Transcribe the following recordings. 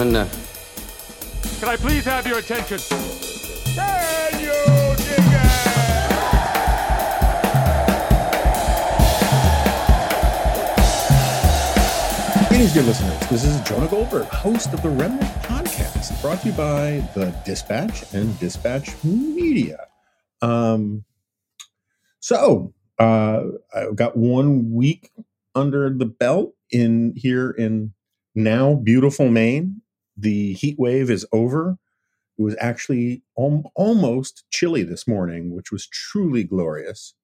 and gentlemen, uh, Can I please have your attention? Can you dig it? Greetings, dear listeners. This is Jonah Goldberg, host of the Remnant Podcast, brought to you by the Dispatch and Dispatch Media. Um, so uh, I've got one week under the belt in here in now beautiful Maine. The heat wave is over. It was actually al- almost chilly this morning, which was truly glorious.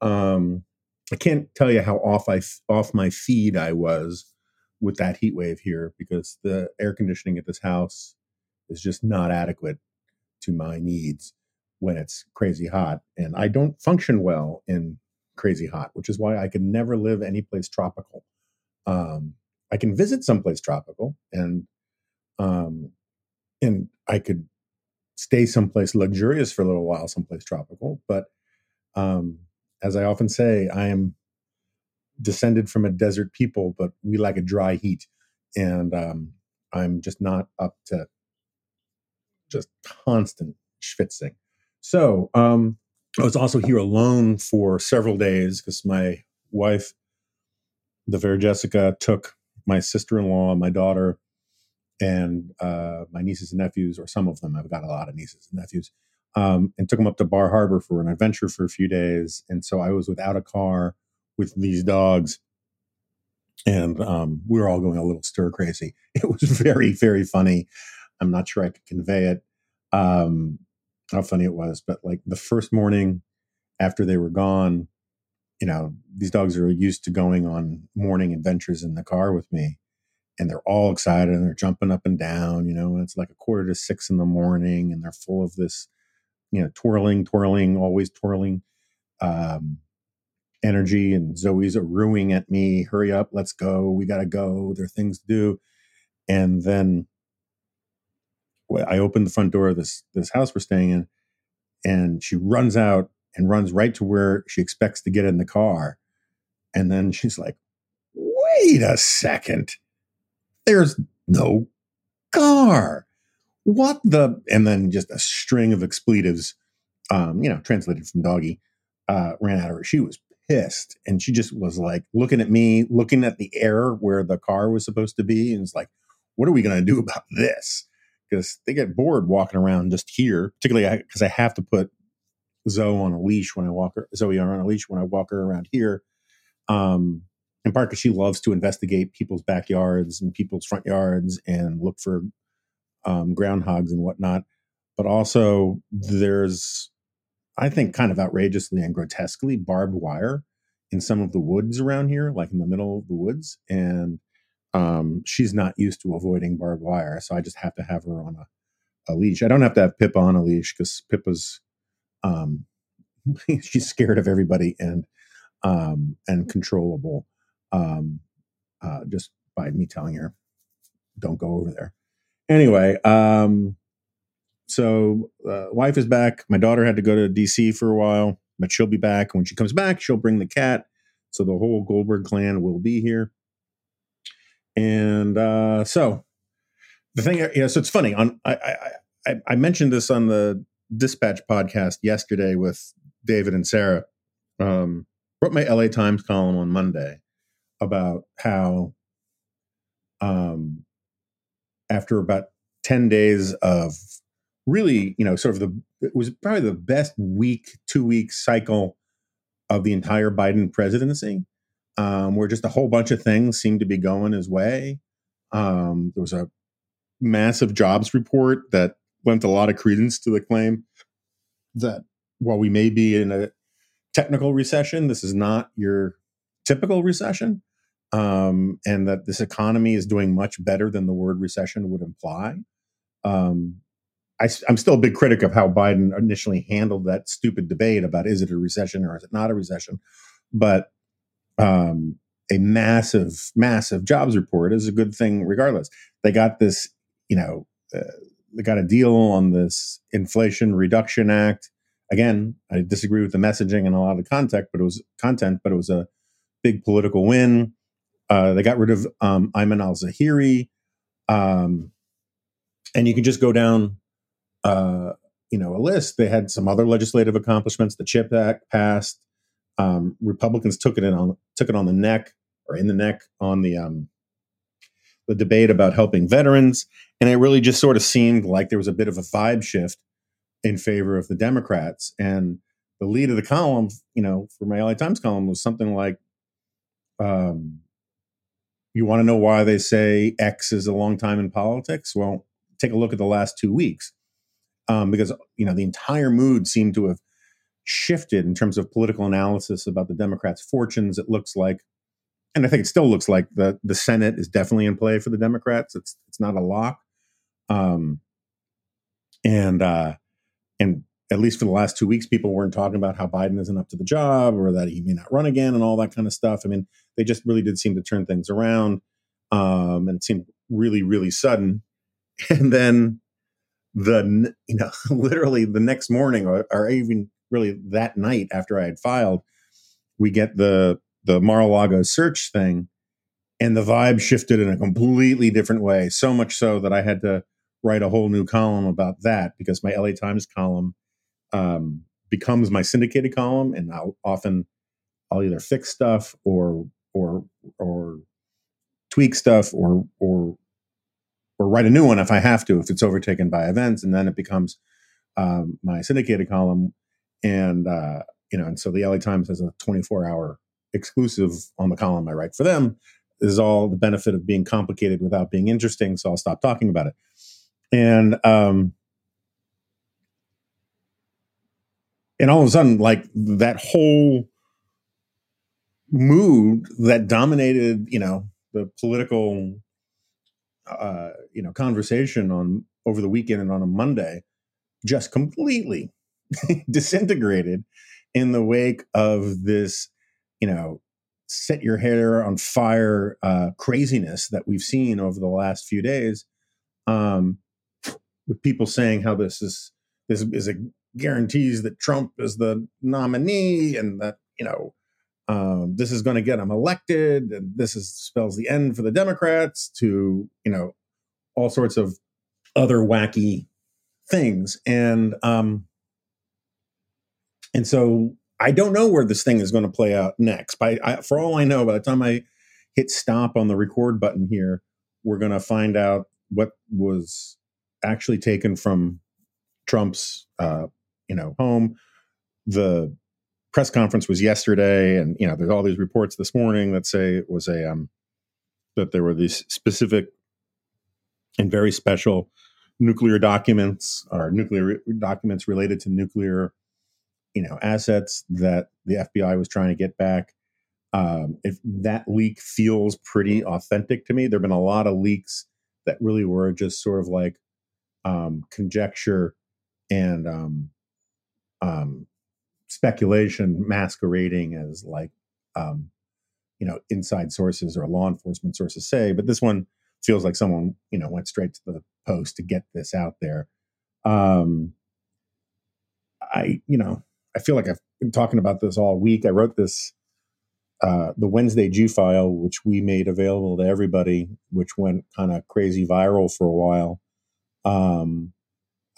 Um, I can't tell you how off I off my feed I was with that heat wave here because the air conditioning at this house is just not adequate to my needs when it's crazy hot and I don't function well in crazy hot which is why I can never live anyplace tropical um, I can visit someplace tropical and um, and I could stay someplace luxurious for a little while someplace tropical but um, as I often say I am descended from a desert people, but we like a dry heat. And um, I'm just not up to just constant schwitzing. So um, I was also here alone for several days because my wife, the fair Jessica, took my sister in law, my daughter, and uh, my nieces and nephews, or some of them. I've got a lot of nieces and nephews. Um, and took them up to Bar Harbor for an adventure for a few days. And so I was without a car with these dogs and um, we were all going a little stir crazy. It was very, very funny. I'm not sure I could convey it, um, how funny it was, but like the first morning after they were gone, you know, these dogs are used to going on morning adventures in the car with me, and they're all excited and they're jumping up and down, you know, it's like a quarter to six in the morning, and they're full of this, you know, twirling, twirling, always twirling. Um, energy and Zoe's a ruining at me. Hurry up, let's go. We gotta go. There are things to do. And then I opened the front door of this this house we're staying in, and she runs out and runs right to where she expects to get in the car. And then she's like, wait a second. There's no car. What the and then just a string of expletives, um, you know, translated from doggy, uh, ran out of her. She was pissed and she just was like looking at me looking at the air where the car was supposed to be and it's like what are we going to do about this because they get bored walking around just here particularly because I, I, have to put zoe on a leash when i walk her zoe on a leash when i walk her around here um part because she loves to investigate people's backyards and people's front yards and look for um, groundhogs and whatnot but also there's I think kind of outrageously and grotesquely barbed wire in some of the woods around here, like in the middle of the woods. And um, she's not used to avoiding barbed wire. So I just have to have her on a, a leash. I don't have to have Pippa on a leash because Pippa's, um, she's scared of everybody and, um, and controllable, um, uh, just by me telling her, don't go over there. Anyway, um, so uh, wife is back. My daughter had to go to DC for a while, but she'll be back. When she comes back, she'll bring the cat. So the whole Goldberg clan will be here. And uh, so the thing, yeah. So it's funny. On I, I I mentioned this on the Dispatch podcast yesterday with David and Sarah. Um, wrote my LA Times column on Monday about how um, after about 10 days of really, you know, sort of the it was probably the best week, two week cycle of the entire Biden presidency, um, where just a whole bunch of things seemed to be going his way. Um, there was a massive jobs report that lent a lot of credence to the claim that while we may be in a technical recession, this is not your typical recession, um, and that this economy is doing much better than the word recession would imply. Um, I, am still a big critic of how Biden initially handled that stupid debate about is it a recession or is it not a recession. But um, a massive, massive jobs report is a good thing regardless. They got this, you know, uh, they got a deal on this Inflation Reduction Act. Again, I disagree with the messaging and a lot of the content, but it was content, but it was a big political win. Uh, they got rid of um, Ayman al Zawahiri. Um, and you can just go down, uh, you know, a list. They had some other legislative accomplishments. The CHIP Act passed. Um, Republicans took it in on took it on the neck or in the neck on the um, the debate about helping veterans, and it really just sort of seemed like there was a bit of a vibe shift in favor of the Democrats. And the lead of the column, you know, for my LA Times column was something like, um, "You want to know why they say X is a long time in politics? Well, take a look at the last two weeks, um, because you know the entire mood seemed to have shifted in terms of political analysis about the Democrats' fortunes. It looks like, and I think it still looks like the the Senate is definitely in play for the Democrats. It's it's not a lock, um, and uh, and at least for the last two weeks, people weren't talking about how Biden isn't up to the job or that he may not run again and all that kind of stuff. I mean, they just really did seem to turn things around, um, and it seemed really really sudden. And then the you know literally the next morning or, or even really that night after I had filed, we get the the Mar-a-Lago search thing, and the vibe shifted in a completely different way. So much so that I had to write a whole new column about that because my LA Times column um, becomes my syndicated column, and I'll often I'll either fix stuff or or or tweak stuff or or or write a new one if I have to if it's overtaken by events, and then it becomes um, my syndicated column, and uh, you know, and so the LA Times has a 24 hour exclusive on the column I write for them. This is all the benefit of being complicated without being interesting, so I'll stop talking about it. And um, and all of a sudden, like that whole mood that dominated, you know, the political uh, you know conversation on over the weekend and on a Monday just completely disintegrated in the wake of this you know set your hair on fire uh, craziness that we've seen over the last few days um, with people saying how this is this is a guarantees that Trump is the nominee and that you know um, this is going to get him elected and this is spells the end for the democrats to you know all sorts of other wacky things. And um and so i don't know where this thing is going to play out next. But I, for all i know by the time i hit stop on the record button here we're going to find out what was actually taken from trump's uh you know home. The press conference was yesterday, and you know, there's all these reports this morning that say it was a um, that there were these specific and very special nuclear documents or nuclear documents related to nuclear, you know, assets that the FBI was trying to get back. Um, if that leak feels pretty authentic to me, there have been a lot of leaks that really were just sort of like um, conjecture and um, um, speculation masquerading as like um, you know inside sources or law enforcement sources say but this one feels like someone you know went straight to the post to get this out there um i you know i feel like i've been talking about this all week i wrote this uh, the Wednesday G file, which we made available to everybody, which went kind of crazy viral for a while. Um,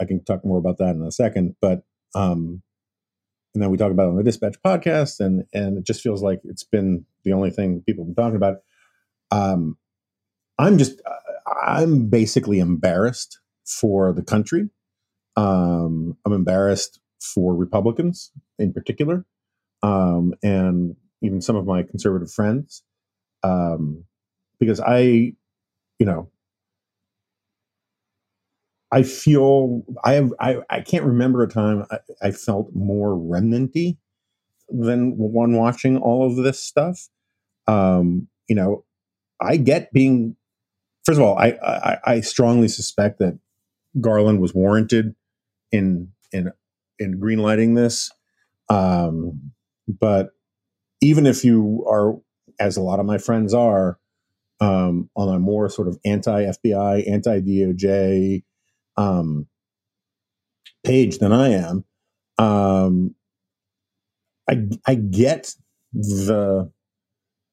I can talk more about that in a second, but um, and then we talk about it on the Dispatch podcast, and and it just feels like it's been the only thing people have been talking about. Um, I'm just I'm basically embarrassed for the country. Um, I'm embarrassed for Republicans in particular, um, and even some of my conservative friends, um, because I, you know, I feel I have I, I can't remember a time I, I felt more remnanty than one watching all of this stuff. Um, you know, I get being first of all, I, I I strongly suspect that Garland was warranted in in in greenlighting this. Um, but even if you are, as a lot of my friends are, um, on a more sort of anti FBI, anti DOJ, um, page than I am, um, I I get the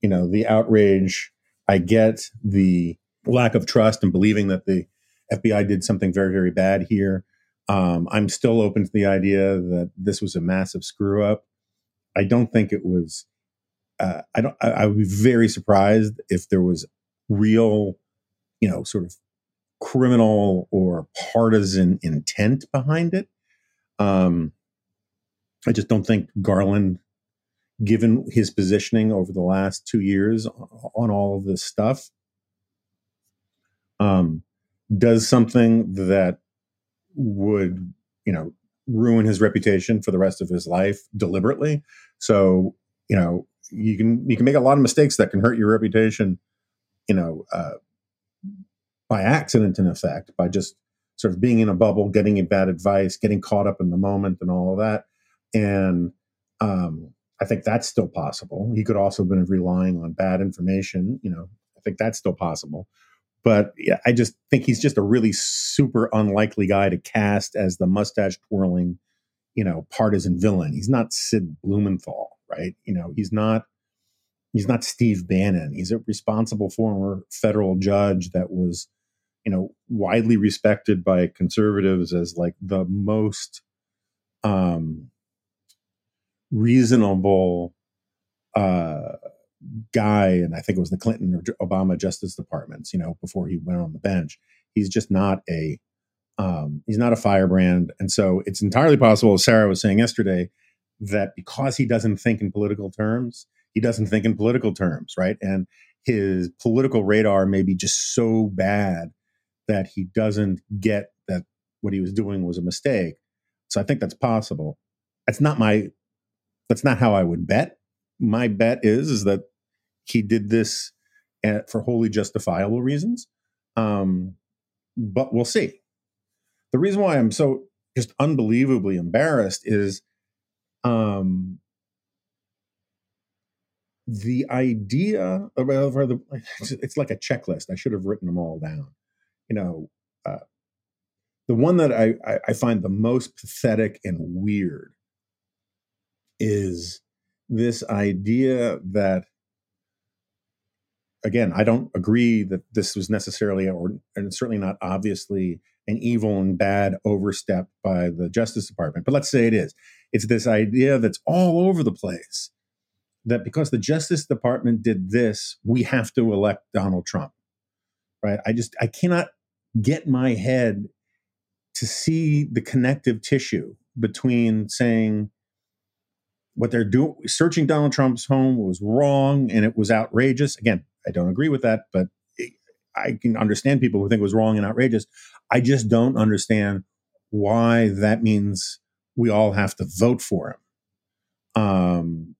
you know the outrage. I get the lack of trust and believing that the FBI did something very, very bad here. Um, I'm still open to the idea that this was a massive screw up. I don't think it was. Uh, I don't. I, I would be very surprised if there was real, you know, sort of criminal or partisan intent behind it. Um, I just don't think Garland, given his positioning over the last two years on all of this stuff, um, does something that would, you know, ruin his reputation for the rest of his life deliberately. So, you know, you can you can make a lot of mistakes that can hurt your reputation, you know, uh, by accident in effect, by just sort of being in a bubble, getting bad advice, getting caught up in the moment, and all of that. And um, I think that's still possible. He could also have been relying on bad information. You know, I think that's still possible. But yeah, I just think he's just a really super unlikely guy to cast as the mustache twirling, you know, partisan villain. He's not Sid Blumenthal, right? You know, he's not he's not Steve Bannon. He's a responsible former federal judge that was, you know, widely respected by conservatives as like the most um reasonable uh, guy, and I think it was the Clinton or Obama Justice Departments. You know, before he went on the bench, he's just not a um, he's not a firebrand, and so it's entirely possible, as Sarah was saying yesterday, that because he doesn't think in political terms, he doesn't think in political terms, right? And his political radar may be just so bad that he doesn't get that what he was doing was a mistake. So I think that's possible. That's not my that's not how I would bet. My bet is is that he did this at, for wholly justifiable reasons. Um, but we'll see. The reason why I'm so just unbelievably embarrassed is um, the idea of, the it's like a checklist. I should have written them all down. You know, uh, the one that I, I find the most pathetic and weird is this idea that again i don't agree that this was necessarily or and certainly not obviously an evil and bad overstep by the justice department but let's say it is. It's this idea that's all over the place that because the justice department did this we have to elect donald trump right? I just i cannot get my head to see the connective tissue between saying what they're doing searching donald trump's home was wrong and it was outrageous. Again i don't agree with that but i can understand people who think it was wrong and outrageous. I just don't understand why that means we all have to vote for him. Um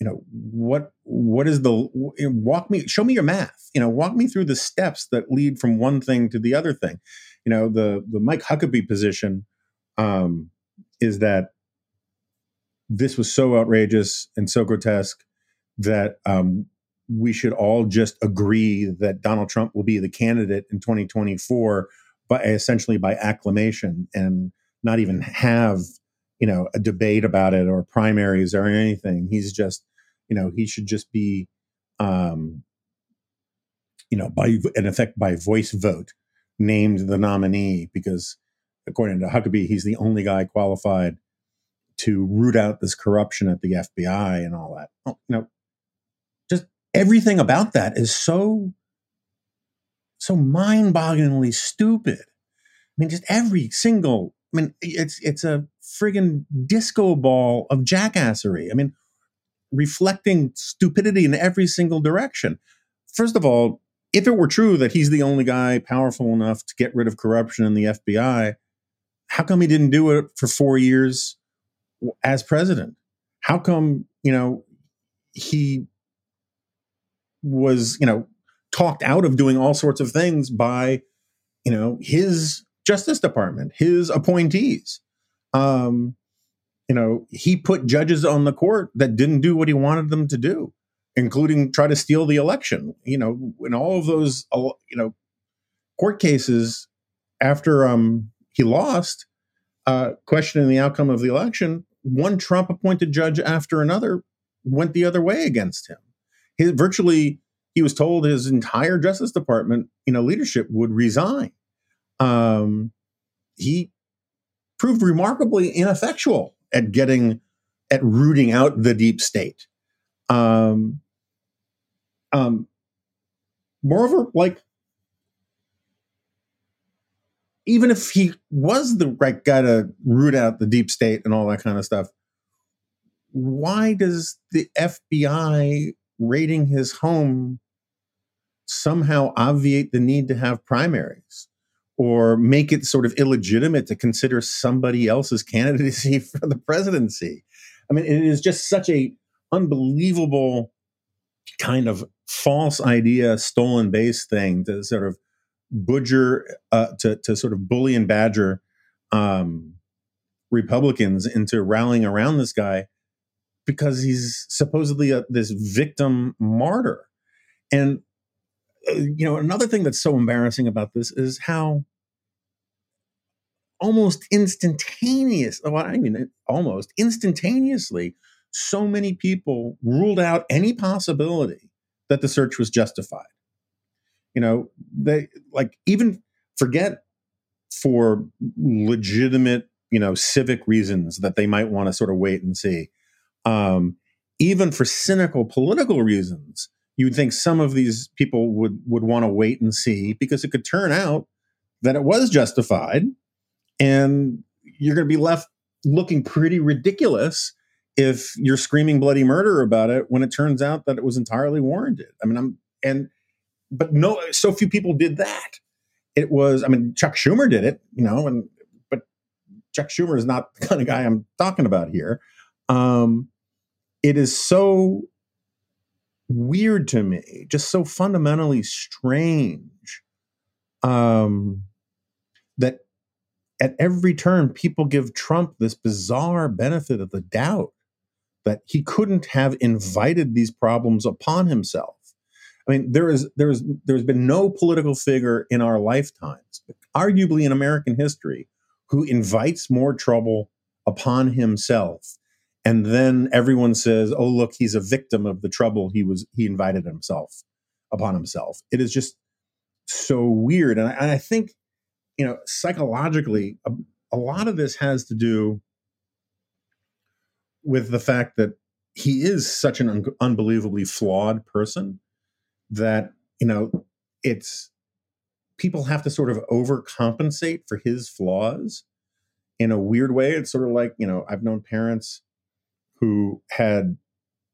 you know what what is the walk me show me your math you know walk me through the steps that lead from one thing to the other thing. You know the the mike huckabee position um is that this was so outrageous and so grotesque that um, we should all just agree that Donald Trump will be the candidate in 2024, but essentially by acclamation and not even have you know a debate about it or primaries or anything. He's just you know he should just be um, you know by in effect by voice vote named the nominee because according to Huckabee he's the only guy qualified to root out this corruption at the FBI and all that. Oh, you know, just everything about that is so so mind-bogglingly stupid. I mean, just every single. I mean, it's it's a friggin' disco ball of jackassery. I mean, reflecting stupidity in every single direction. First of all, if it were true that he's the only guy powerful enough to get rid of corruption in the FBI, how come he didn't do it for four years as president? How come, you know, he was, you know, talked out of doing all sorts of things by, you know, his Justice Department, his appointees. Um, you know, he put judges on the court that didn't do what he wanted them to do, including try to steal the election. You know, in all of those, you know, court cases after um, he lost, uh, questioning the outcome of the election, one Trump appointed judge after another went the other way against him. His, virtually he was told his entire Justice Department, you know, leadership would resign. Um, he proved remarkably ineffectual at getting at rooting out the deep state. Um, um, moreover, like even if he was the right guy to root out the deep state and all that kind of stuff, why does the FBI raiding his home somehow obviate the need to have primaries or make it sort of illegitimate to consider somebody else's candidacy for the presidency? I mean, it is just such a unbelievable kind of false idea, stolen base thing to sort of budger uh, to to sort of bully and badger um, Republicans into rallying around this guy because he's supposedly a, this victim martyr. And you know, another thing that's so embarrassing about this is how almost instantaneous. Well, I mean, almost instantaneously, so many people ruled out any possibility that the search was justified. You know, they like even forget for legitimate, you know, civic reasons that they might want to sort of wait and see. Um, even for cynical political reasons, you'd think some of these people would would want to wait and see because it could turn out that it was justified, and you're going to be left looking pretty ridiculous if you're screaming bloody murder about it when it turns out that it was entirely warranted. I mean, I'm and but no, so few people did that. It was, I mean, Chuck Schumer did it, you know, and but Chuck Schumer is not the kind of guy I'm talking about here. Um, it is so weird to me, just so fundamentally strange, um, that at every turn people give Trump this bizarre benefit of the doubt that he couldn't have invited these problems upon himself. I mean, there is there is there's been no political figure in our lifetimes, arguably in American history, who invites more trouble upon himself, and then everyone says, "Oh, look, he's a victim of the trouble he was he invited himself upon himself." It is just so weird, and I, and I think you know psychologically, a, a lot of this has to do with the fact that he is such an un- unbelievably flawed person that you know it's people have to sort of overcompensate for his flaws in a weird way it's sort of like you know i've known parents who had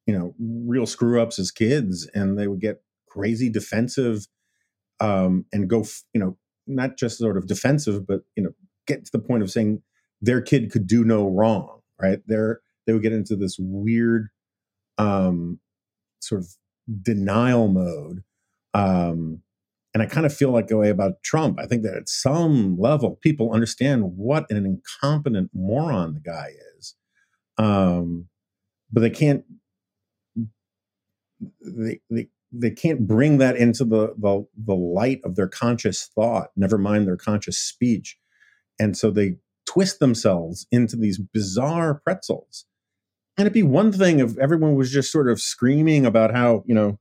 you know real screw ups as kids and they would get crazy defensive um and go you know not just sort of defensive but you know get to the point of saying their kid could do no wrong right they're they would get into this weird um, sort of denial mode. Um, and I kind of feel like a way about Trump. I think that at some level, people understand what an incompetent moron the guy is, um, but they can't. They, they they can't bring that into the, the the light of their conscious thought. Never mind their conscious speech, and so they twist themselves into these bizarre pretzels and it'd be one thing if everyone was just sort of screaming about how, you know,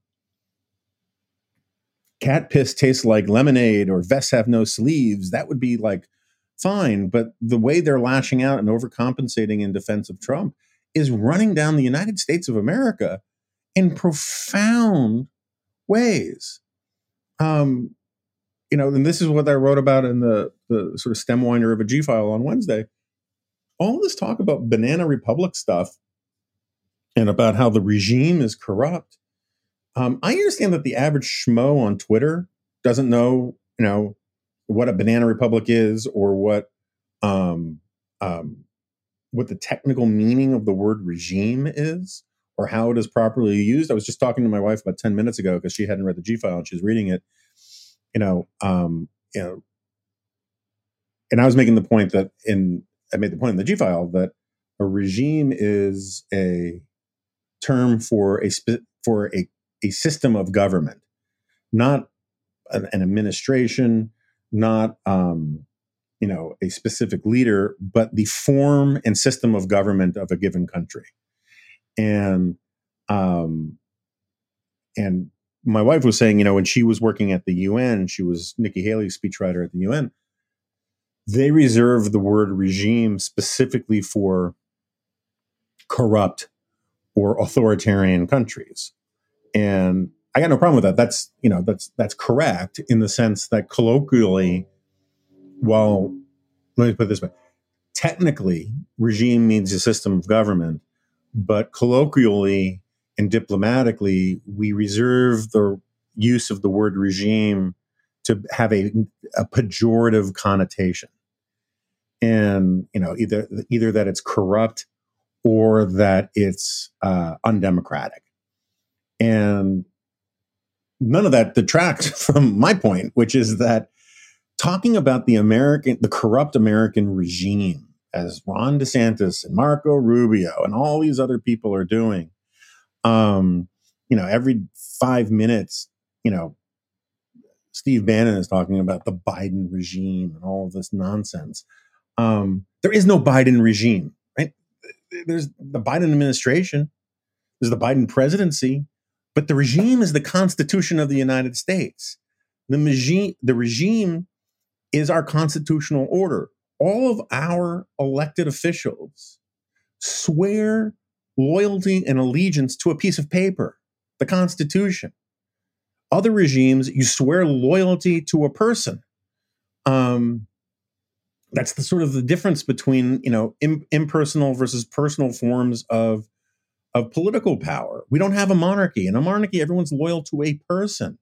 cat piss tastes like lemonade or vests have no sleeves. That would be like fine. But the way they're lashing out and overcompensating in defense of Trump is running down the United States of America in profound ways. Um, you know, and this is what I wrote about in the, the sort of stem winder of a G file on Wednesday. All this talk about banana republic stuff and about how the regime is corrupt. Um, I understand that the average schmo on Twitter doesn't know, you know, what a banana republic is or what um, um, what the technical meaning of the word regime is or how it is properly used. I was just talking to my wife about 10 minutes ago because she hadn't read the G file and she's reading it. You know, um, you know, and I was making the point that in I made the point in the G file that a regime is a term for a for a, a system of government, not an, an administration, not um, you know a specific leader, but the form and system of government of a given country, and um, and my wife was saying, you know, when she was working at the UN, she was Nikki Haley's speechwriter at the UN. They reserve the word regime specifically for corrupt or authoritarian countries. And I got no problem with that. That's, you know, that's that's correct in the sense that colloquially, well, let me put this way. Technically, regime means a system of government, but colloquially and diplomatically, we reserve the use of the word regime to have a, a pejorative connotation. And, you know, either either that it's corrupt or that it's uh, undemocratic. And none of that detracts from my point, which is that talking about the American, the corrupt American regime, as Ron DeSantis and Marco Rubio and all these other people are doing, um, you know, every five minutes, you know, Steve Bannon is talking about the Biden regime and all of this nonsense. Um, there is no Biden regime, right? There's the Biden administration, there's the Biden presidency, but the regime is the Constitution of the United States. The regime, the regime is our constitutional order. All of our elected officials swear loyalty and allegiance to a piece of paper, the Constitution. Other regimes, you swear loyalty to a person. Um, that's the sort of the difference between you know Im- impersonal versus personal forms of of political power. We don't have a monarchy. In a monarchy, everyone's loyal to a person.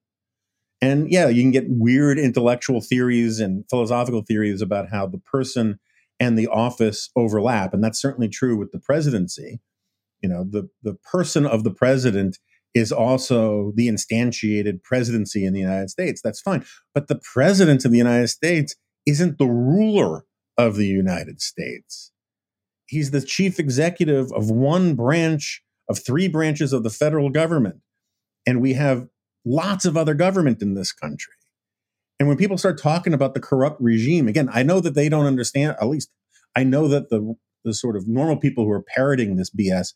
And yeah, you can get weird intellectual theories and philosophical theories about how the person and the office overlap. And that's certainly true with the presidency. You know, the, the person of the president is also the instantiated presidency in the United States. That's fine. But the president of the United States isn't the ruler of the United States. He's the chief executive of one branch of three branches of the federal government. And we have lots of other government in this country. And when people start talking about the corrupt regime, again, I know that they don't understand, at least I know that the, the sort of normal people who are parroting this BS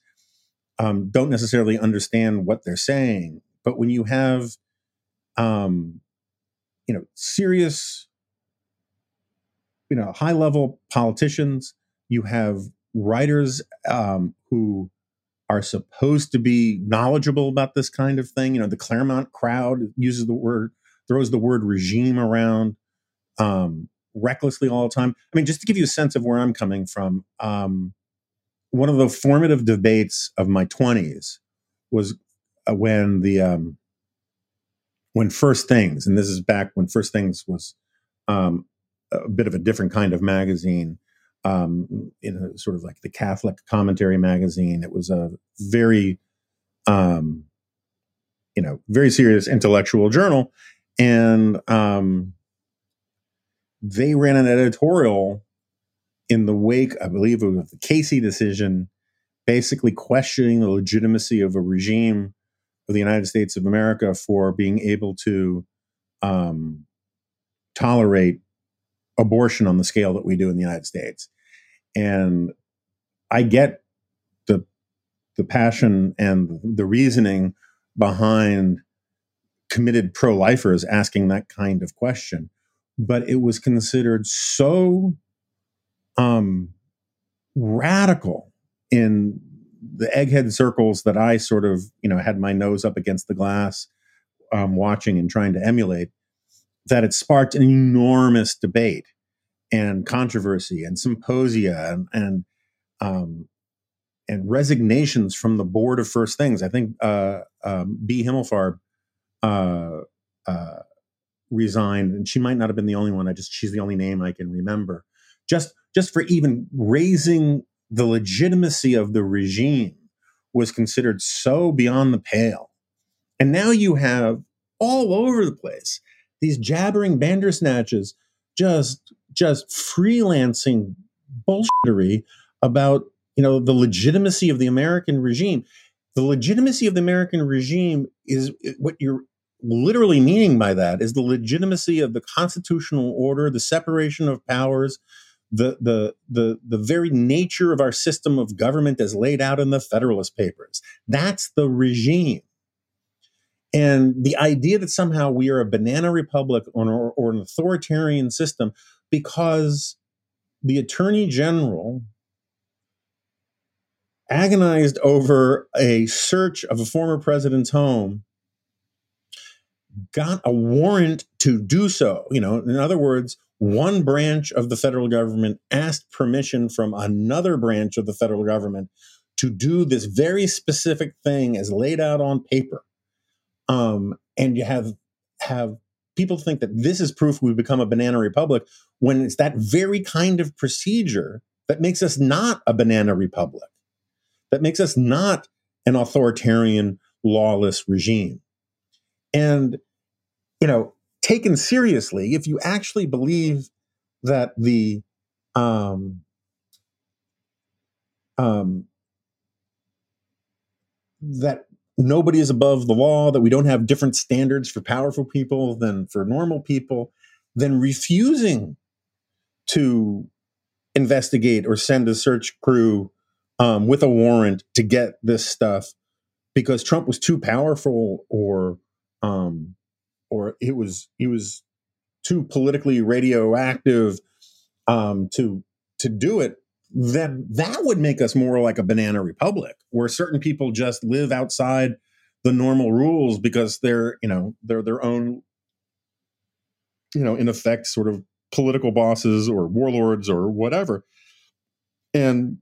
um, don't necessarily understand what they're saying. But when you have, um, you know, serious, you know, high level politicians, you have writers um, who are supposed to be knowledgeable about this kind of thing. You know, the Claremont crowd uses the word, throws the word regime around um, recklessly all the time. I mean, just to give you a sense of where I'm coming from, um, one of the formative debates of my 20s was uh, when the um, when First Things, and this is back when First Things was um, a bit of a different kind of magazine um, in a sort of like the Catholic commentary magazine. It was a very, um, you know, very serious intellectual journal, and um, they ran an editorial in the wake, I believe, of the Casey decision, basically questioning the legitimacy of a regime of the United States of America for being able to um, tolerate abortion on the scale that we do in the United States. And I get the the passion and the reasoning behind committed pro-lifers asking that kind of question, but it was considered so um, radical in the egghead circles that I sort of you know had my nose up against the glass, um, watching and trying to emulate, that it sparked an enormous debate and controversy and symposia and and um, and resignations from the board of First Things. I think uh, um, Bea Himmelfarb uh, uh, resigned, and she might not have been the only one. I just she's the only name I can remember. Just just for even raising the legitimacy of the regime was considered so beyond the pale. And now you have all over the place these jabbering bandersnatches just just freelancing bullshittery about you know the legitimacy of the American regime. The legitimacy of the American regime is what you're literally meaning by that is the legitimacy of the constitutional order, the separation of powers, the the the the very nature of our system of government as laid out in the Federalist Papers. That's the regime. And the idea that somehow we are a banana republic or, or an authoritarian system because the attorney general agonized over a search of a former president's home got a warrant to do so. You know in other words one branch of the federal government asked permission from another branch of the federal government to do this very specific thing as laid out on paper um, and you have have people think that this is proof we've become a banana republic when it's that very kind of procedure that makes us not a banana republic that makes us not an authoritarian lawless regime. And you know taken seriously if you actually believe that the um, um, that nobody is above the law, that we don't have different standards for powerful people than for normal people, then refusing to investigate or send a search crew um, with a warrant to get this stuff because Trump was too powerful or um, or it was he was too politically radioactive um, to to do it then that would make us more like a banana republic where certain people just live outside the normal rules because they're you know they're their own you know in effect sort of political bosses or warlords or whatever. And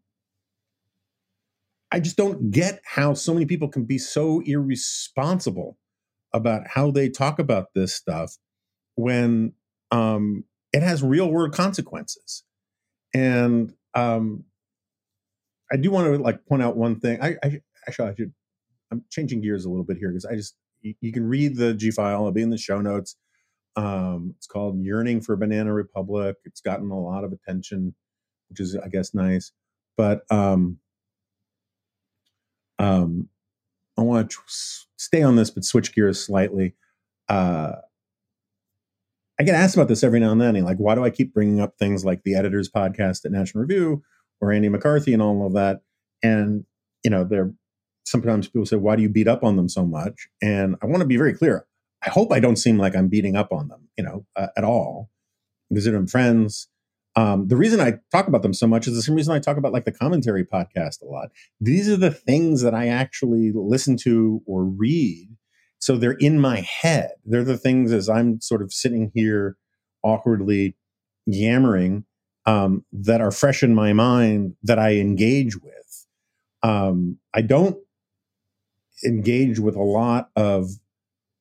i just don't get how so many people can be so irresponsible about how they talk about this stuff when um, it has real world consequences. And um, I do want to like point out one thing. I, I actually I should. I'm changing gears a little bit here because I just you, you, can read the G file. I'll be in the show notes. Um, it's called "Yearning for Banana Republic." It's gotten a lot of attention, which is I guess nice. But um, um, I want to tr- stay on this, but switch gears slightly. Uh, I get asked about this every now and then. Like, why do I keep bringing up things like the editors podcast at National Review or Andy McCarthy and all of that? And, you know, they're sometimes people say, why do you beat up on them so much? And I want to be very clear. I hope I don't seem like I'm beating up on them, you know, uh, at all. Visit them friends. Um, the reason I talk about them so much is the same reason I talk about like the commentary podcast a lot. These are the things that I actually listen to or read so they're in my head. They're the things as I'm sort of sitting here awkwardly yammering um, that are fresh in my mind that I engage with. Um, I don't engage with a lot of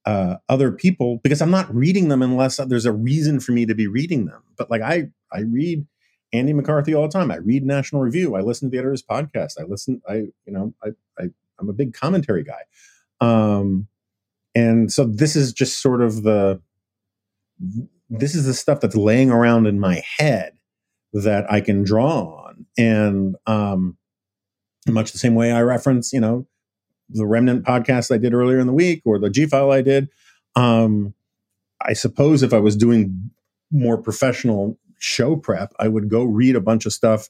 uh, other people because I'm not reading them unless there's a reason for me to be reading them. But like I, I read Andy McCarthy all the time. I read National Review. I listen to the editor's podcast. I listen. I, you know, I, I I'm a big commentary guy. Um, and so this is just sort of the this is the stuff that's laying around in my head that I can draw on. And um, much the same way I reference, you know, the Remnant podcast I did earlier in the week or the G file I did. Um, I suppose if I was doing more professional show prep, I would go read a bunch of stuff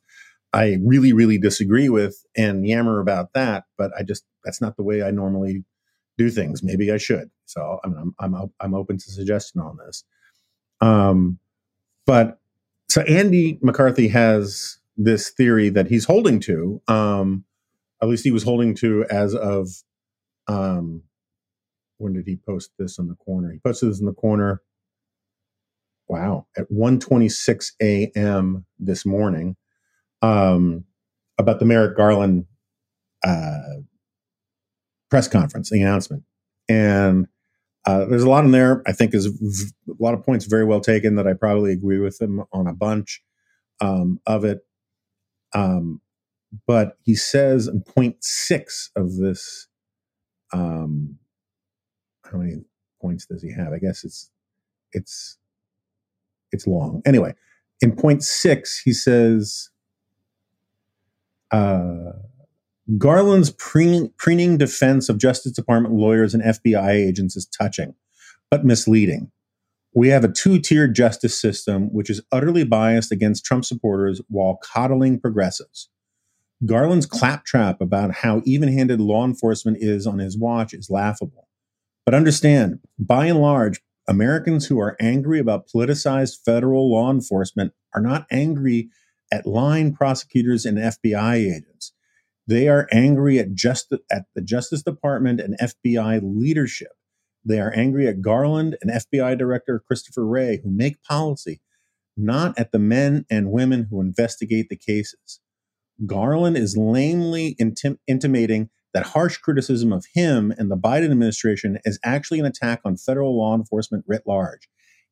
I really, really disagree with and yammer about that. But I just, that's not the way I normally do things. Maybe I should. So I'm I'm I'm open to suggestion on this. Um, but so Andy McCarthy has this theory that he's holding to. Um, at least he was holding to as of um, when did he post this in the corner? He posted this in the corner. Wow, at 1:26 a.m. this morning, um, about the Merrick Garland uh, press conference, the announcement. And uh, there's a lot in there. I think is v- a lot of points very well taken that I probably agree with him on a bunch um, of it. Um, but he says in point six of this, um, how many points does he have? I guess it's it's it's long. Anyway, in point six, he says. Uh, Garland's preening defense of Justice Department lawyers and FBI agents is touching, but misleading. We have a two tiered justice system which is utterly biased against Trump supporters while coddling progressives. Garland's claptrap about how even handed law enforcement is on his watch is laughable, But understand, by and large, Americans who are angry about politicized federal law enforcement are not angry at line prosecutors and FBI agents. They are angry at just at the Justice Department and FBI leadership. They are angry at Garland and FBI Director Christopher Wray, who make policy, not at the men and women who investigate the cases. Garland is lamely intim- intimating that harsh criticism of him and the Biden administration is actually an attack on federal law enforcement writ large.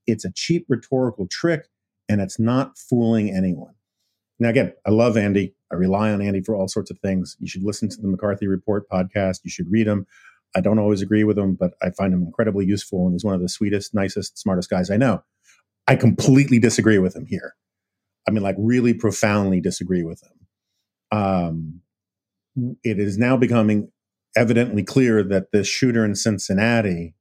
It's a cheap rhetorical trick, and it's not fooling anyone. Now, again, I love Andy. I rely on Andy for all sorts of things. You should listen to the McCarthy Report podcast. You should read him. I don't always agree with him, but I find him incredibly useful, and he's one of the sweetest, nicest, smartest guys I know. I completely disagree with him here. I mean, like, really profoundly disagree with him. Um, it is now becoming evidently clear that this shooter in Cincinnati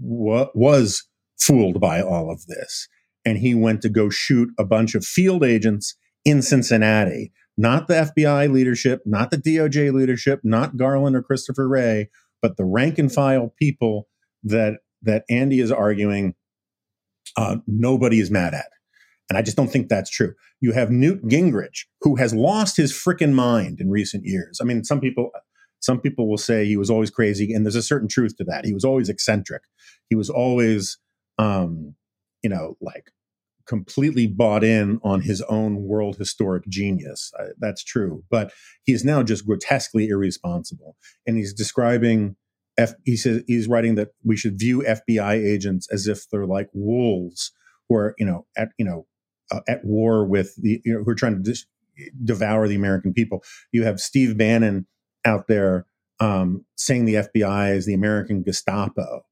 wa- was fooled by all of this. And he went to go shoot a bunch of field agents in Cincinnati, not the FBI leadership, not the DOJ leadership, not Garland or Christopher Wray, but the rank and file people that that Andy is arguing uh, nobody is mad at. And I just don't think that's true. You have Newt Gingrich, who has lost his freaking mind in recent years. I mean, some people some people will say he was always crazy, and there's a certain truth to that. He was always eccentric. He was always, um, you know, like completely bought in on his own world historic genius. Uh, that's true, but he's now just grotesquely irresponsible, and he's describing. F, he says he's writing that we should view FBI agents as if they're like wolves, who are you know at you know uh, at war with the you know who are trying to dis- devour the American people. You have Steve Bannon out there um, saying the FBI is the American Gestapo.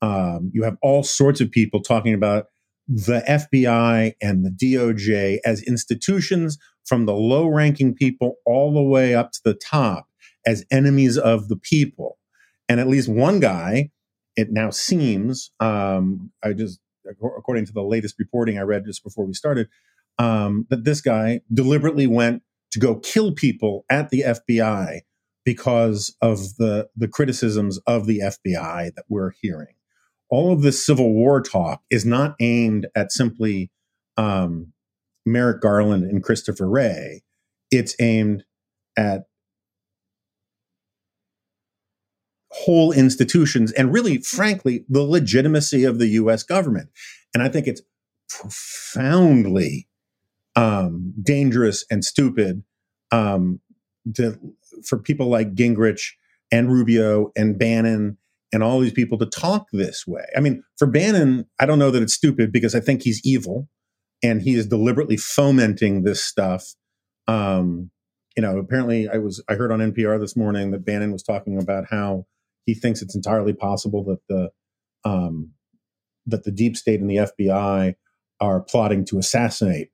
Um, you have all sorts of people talking about the FBI and the DOJ as institutions from the low ranking people all the way up to the top as enemies of the people. And at least one guy, it now seems, um, I just according to the latest reporting I read just before we started, um, that this guy deliberately went to go kill people at the FBI because of the the criticisms of the FBI that we're hearing. All of this Civil War talk is not aimed at simply um, Merrick Garland and Christopher Wray. It's aimed at whole institutions and really, frankly, the legitimacy of the US government. And I think it's profoundly um, dangerous and stupid um, to, for people like Gingrich and Rubio and Bannon and all these people to talk this way. I mean, for Bannon, I don't know that it's stupid because I think he's evil and he is deliberately fomenting this stuff. Um, you know, apparently, I was I heard on NPR this morning that Bannon was talking about how he thinks it's entirely possible that the um, that the deep state and the FBI are plotting to assassinate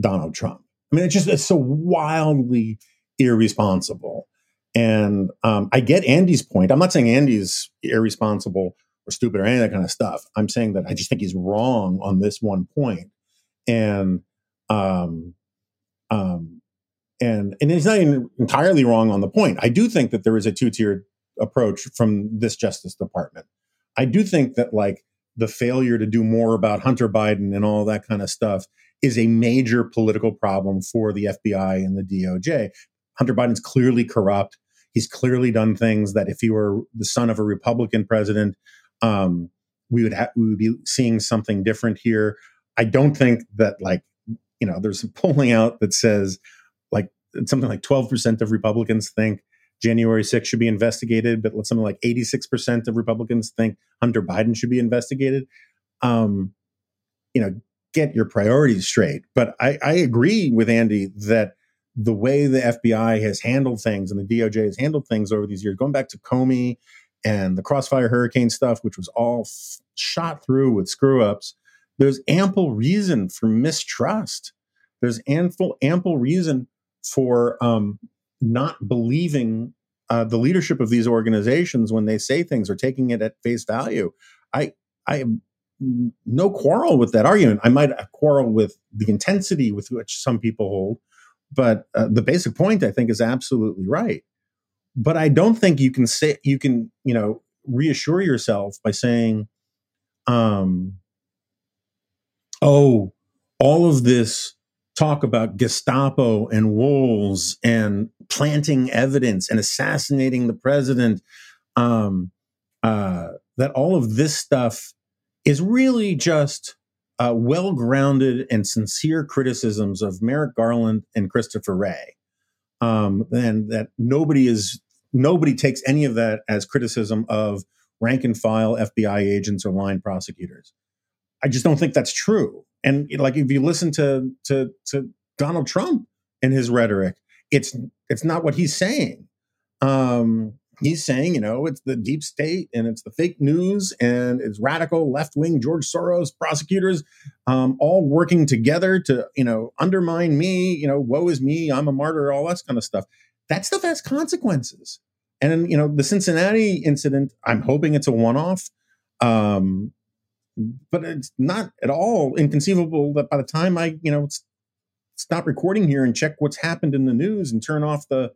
Donald Trump. I mean, it's just it's so wildly irresponsible. And um, I get Andy's point. I'm not saying Andy's irresponsible or stupid or any of that kind of stuff. I'm saying that I just think he's wrong on this one point. And um, um, and and he's not even entirely wrong on the point. I do think that there is a two tiered approach from this Justice Department. I do think that like the failure to do more about Hunter Biden and all that kind of stuff is a major political problem for the FBI and the DOJ. Hunter Biden's clearly corrupt. He's clearly done things that if he were the son of a Republican president, um, we would ha- we would be seeing something different here. I don't think that like you know there's a polling out that says like something like 12% of Republicans think January 6th should be investigated, but something like 86% of Republicans think Hunter Biden should be investigated. Um, you know, get your priorities straight. But I, I agree with Andy that the way the FBI has handled things and the DOJ has handled things over these years, going back to Comey and the Crossfire Hurricane stuff, which was all f- shot through with screw ups, there's ample reason for mistrust. There's ample ample reason for um, not believing uh, the leadership of these organizations when they say things or taking it at face value. I I have no quarrel with that argument. I might quarrel with the intensity with which some people hold, but uh, the basic point I think is absolutely right. But I don't think you can say you can you know reassure yourself by saying, um, oh, all of this talk about Gestapo and wolves and planting evidence and assassinating the president, um, uh, that all of this stuff is really just uh, well grounded and sincere criticisms of Merrick Garland and Christopher Wray. Um, and that nobody is nobody takes any of that as criticism of rank and file FBI agents or line prosecutors. I just don't think that's true. And like if you listen to to to Donald Trump and his rhetoric, it's it's not what he's saying. Um, he's saying, you know, it's the deep state and it's the fake news and it's radical left wing George Soros prosecutors um, all working together to, you know, undermine me, you know, woe is me, I'm a martyr, all that kind of stuff. That stuff has consequences. And, you know, the Cincinnati incident, I'm hoping it's a one off. Um, but it's not at all inconceivable that by the time I, you know, stop recording here and check what's happened in the news and turn off the,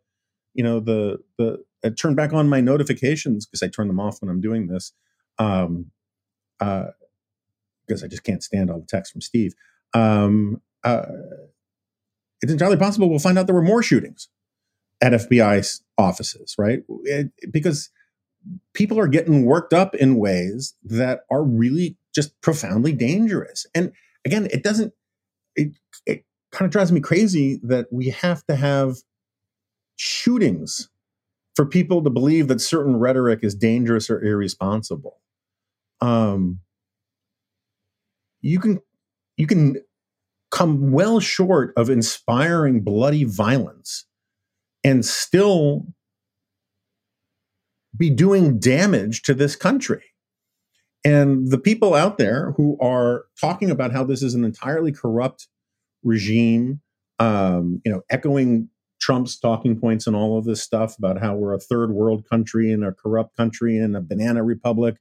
you know, the, the, I turn back on my notifications because I turn them off when I'm doing this. Um, uh, because I just can't stand all the text from Steve. Um, uh, it's entirely possible we'll find out there were more shootings at FBI offices, right? It, because people are getting worked up in ways that are really just profoundly dangerous. And again, it doesn't, it, it kind of drives me crazy that we have to have shootings for people to believe that certain rhetoric is dangerous or irresponsible. Um, you can you can come well short of inspiring bloody violence and still be doing damage to this country. And the people out there who are talking about how this is an entirely corrupt regime, um, you know, echoing Trump's talking points and all of this stuff about how we're a third world country and a corrupt country and a banana republic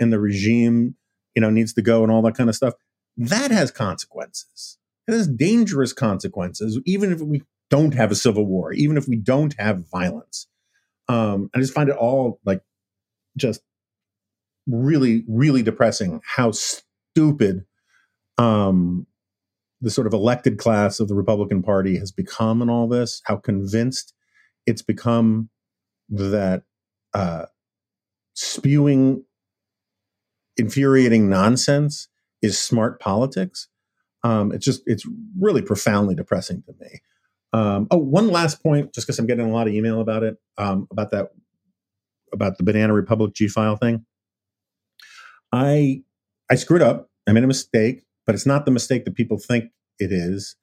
and the regime, you know, needs to go and all that kind of stuff. That has consequences. It has dangerous consequences, even if we don't have a civil war, even if we don't have violence. Um, I just find it all like just really, really depressing how stupid um, the sort of elected class of the Republican Party has become in all this, how convinced it's become that uh, spewing infuriating nonsense is smart politics. Um, it's just it's really profoundly depressing to me. Um, oh, one last point, just because I'm getting a lot of email about it, um, about that, about the Banana Republic G file thing. I I screwed up. I made a mistake but it's not the mistake that people think it is.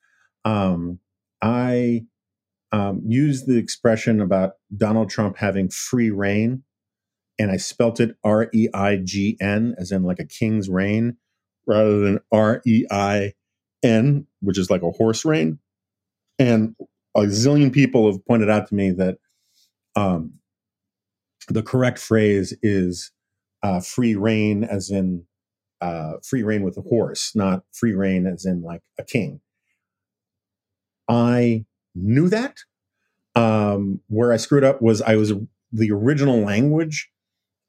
Um, I um, used the expression about Donald Trump having free reign, and I spelt it R E I G N, as in like a king's reign, rather than R E I N, which is like a horse reign. And a zillion people have pointed out to me that um, the correct phrase is uh, free reign, as in uh, free reign with a horse, not free reign as in like a king. I knew that. Um, where I screwed up was I was the original language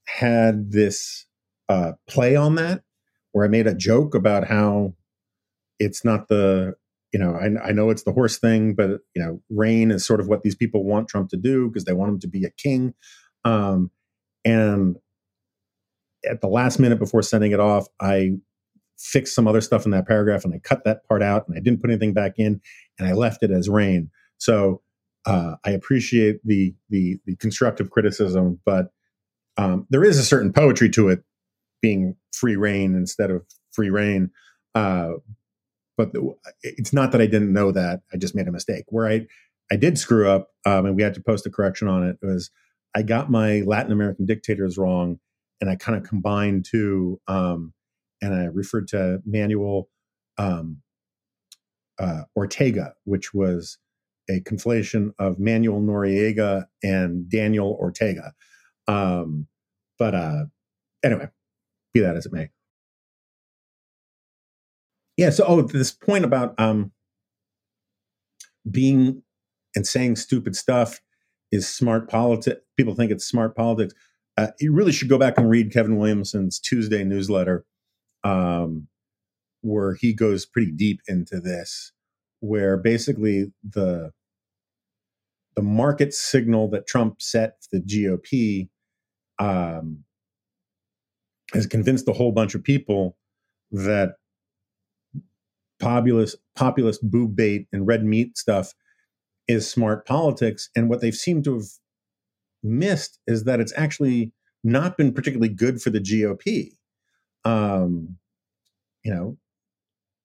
had this uh, play on that, where I made a joke about how it's not the you know I, I know it's the horse thing, but you know reign is sort of what these people want Trump to do because they want him to be a king. Um, and at the last minute before sending it off, I fixed some other stuff in that paragraph and I cut that part out and I didn't put anything back in and I left it as rain. So uh, I appreciate the, the, the constructive criticism, but um, there is a certain poetry to it being free rain instead of free rain. Uh, but it's not that I didn't know that I just made a mistake. Where I I did screw up, um, and we had to post a correction on it. Was I got my Latin American dictators wrong, and I kind of combined two, um, and I referred to Manuel um, uh, Ortega, which was a conflation of Manuel Noriega and Daniel Ortega. Um, but uh, anyway, be that as it may. Yeah. So, oh, this point about um, being and saying stupid stuff is smart politics. People think it's smart politics uh, you really should go back and read Kevin Williamson's Tuesday newsletter, um, where he goes pretty deep into this, where basically the the market signal that Trump set for the GOP um, has convinced a whole bunch of people that populist populist boob bait and red meat stuff is smart politics. And what they've seemed to have missed is that it's actually not been particularly good for the GOP. Um, you know,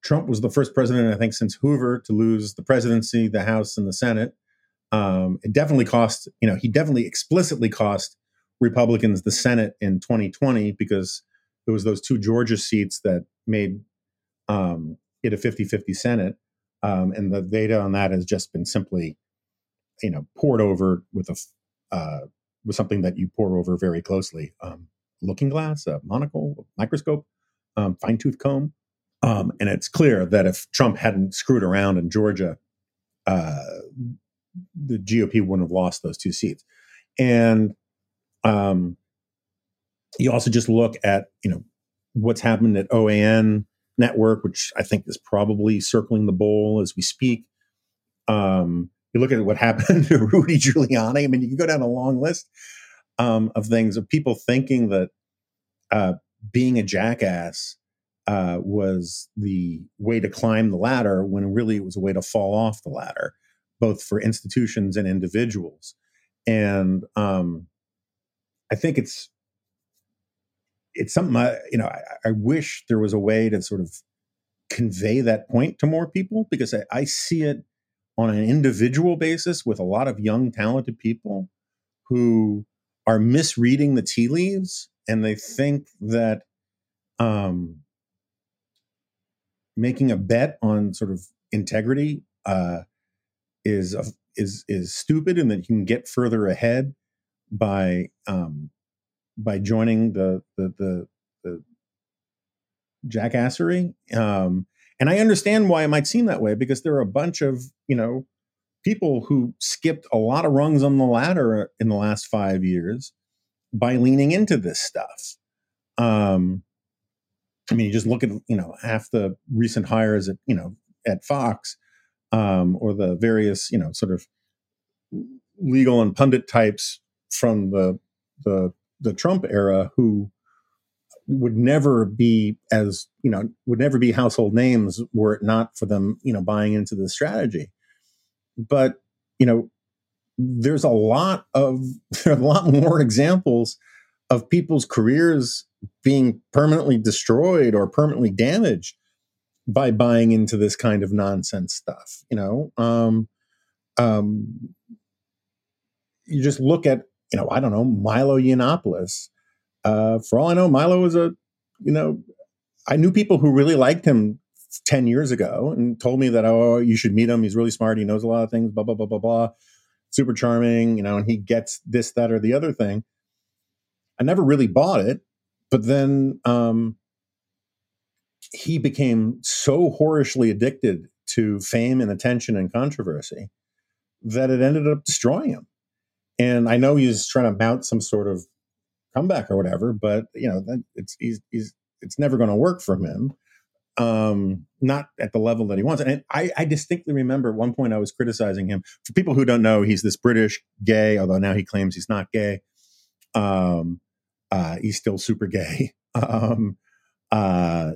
Trump was the first president, I think, since Hoover to lose the presidency, the House, and the Senate. Um, it definitely cost, you know, he definitely explicitly cost Republicans the Senate in 2020 because it was those two Georgia seats that made um, it a 50 50 Senate. Um, and the data on that has just been simply, you know, poured over with a uh, with something that you pour over very closely. Um, looking glass, a monocle, microscope, um, fine tooth comb. Um, and it's clear that if Trump hadn't screwed around in Georgia, uh, the GOP wouldn't have lost those two seats. And um, you also just look at you know what's happened at OAN network, which I think is probably circling the bowl as we speak. Um, you look at what happened to Rudy Giuliani. I mean, you can go down a long list um, of things of people thinking that uh, being a jackass uh, was the way to climb the ladder when really it was a way to fall off the ladder, both for institutions and individuals. And um, I think it's it's something I, you know, I, I, wish there was a way to sort of convey that point to more people because I, I, see it on an individual basis with a lot of young, talented people who are misreading the tea leaves and they think that um, making a bet on sort of integrity uh, is a, is is stupid and that you can get further ahead by um, by joining the the the, the jackassery. Um, and I understand why it might seem that way because there are a bunch of you know people who skipped a lot of rungs on the ladder in the last five years by leaning into this stuff. Um, I mean, you just look at you know half the recent hires at you know at Fox um, or the various you know sort of legal and pundit types from the the the Trump era who would never be as you know would never be household names were it not for them you know buying into the strategy but you know there's a lot of there are a lot more examples of people's careers being permanently destroyed or permanently damaged by buying into this kind of nonsense stuff you know um um you just look at you know, I don't know, Milo Yiannopoulos. Uh, for all I know, Milo was a, you know, I knew people who really liked him 10 years ago and told me that, oh, you should meet him. He's really smart. He knows a lot of things, blah, blah, blah, blah, blah. Super charming, you know, and he gets this, that, or the other thing. I never really bought it. But then um, he became so whorishly addicted to fame and attention and controversy that it ended up destroying him. And I know he's trying to mount some sort of comeback or whatever, but you know, it's he's, he's it's never going to work for him. Um, not at the level that he wants. And I, I distinctly remember at one point I was criticizing him. For people who don't know, he's this British gay, although now he claims he's not gay. Um, uh, he's still super gay. Um, uh,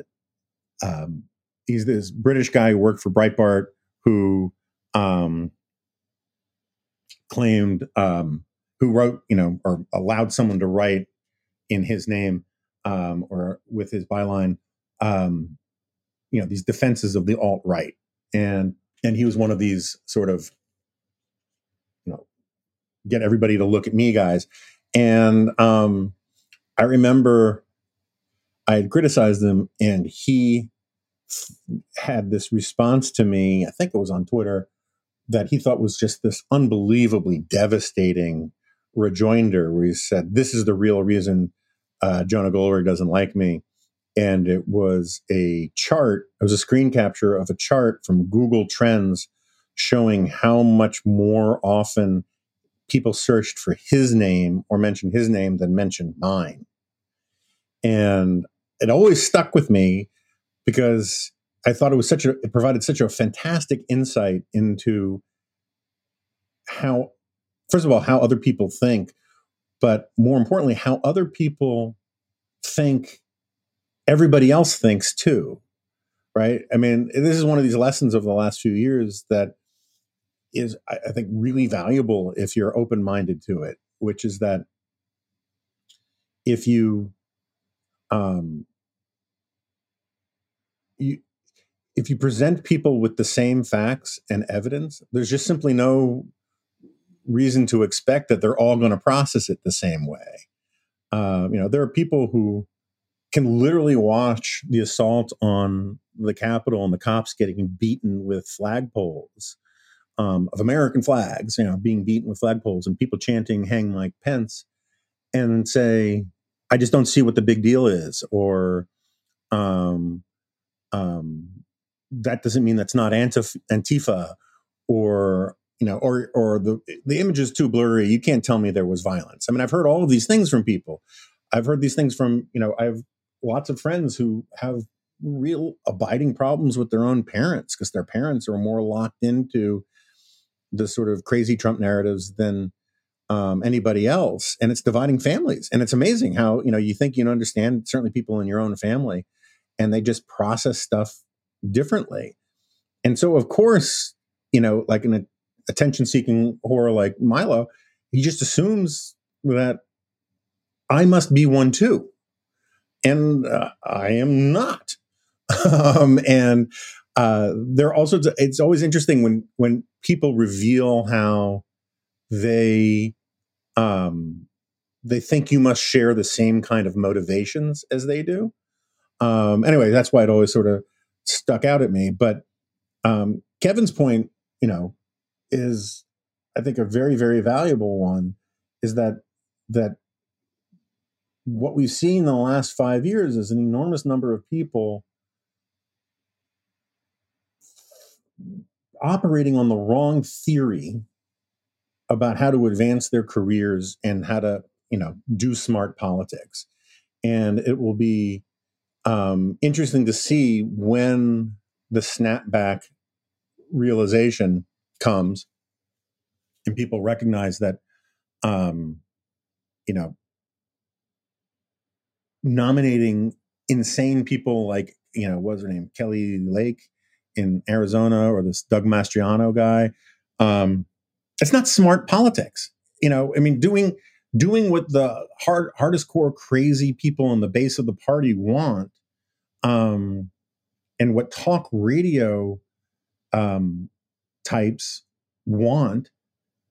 um, he's this British guy who worked for Breitbart who um, claimed um, who wrote, you know, or allowed someone to write in his name um, or with his byline, um, you know, these defenses of the alt right, and and he was one of these sort of, you know, get everybody to look at me guys, and um, I remember I had criticized him, and he had this response to me. I think it was on Twitter that he thought was just this unbelievably devastating rejoinder where he said, This is the real reason uh, Jonah Goldberg doesn't like me. And it was a chart, it was a screen capture of a chart from Google Trends showing how much more often people searched for his name or mentioned his name than mentioned mine. And it always stuck with me because I thought it was such a, it provided such a fantastic insight into how, first of all, how other people think, but more importantly, how other people think everybody else thinks too. Right. I mean, this is one of these lessons of the last few years that is, I think, really valuable if you're open minded to it, which is that if you, um, you, if you present people with the same facts and evidence, there's just simply no reason to expect that they're all going to process it the same way. Uh, you know, there are people who can literally watch the assault on the Capitol and the cops getting beaten with flagpoles um, of American flags, you know, being beaten with flagpoles and people chanting "Hang Mike Pence," and say, "I just don't see what the big deal is," or um, um, that doesn't mean that's not Antif- Antifa, or you know, or or the the image is too blurry. You can't tell me there was violence. I mean, I've heard all of these things from people. I've heard these things from you know, I have lots of friends who have real abiding problems with their own parents because their parents are more locked into the sort of crazy Trump narratives than um, anybody else, and it's dividing families. And it's amazing how you know you think you understand certainly people in your own family, and they just process stuff differently. And so, of course, you know, like an attention-seeking whore like Milo, he just assumes that I must be one too, and uh, I am not. um, and uh, there are also it's always interesting when when people reveal how they um, they think you must share the same kind of motivations as they do. Um, anyway, that's why it always sort of stuck out at me. But um, Kevin's point, you know, is I think a very very valuable one. Is that that what we've seen in the last five years is an enormous number of people operating on the wrong theory about how to advance their careers and how to you know do smart politics and it will be um, interesting to see when the snapback realization comes and people recognize that um, you know nominating insane people like you know what's her name Kari Lake in Arizona or this Doug Mastriano guy. Um, it's not smart politics. You know, I mean, doing doing what the hard hardest core crazy people in the base of the party want, um, and what talk radio um, types want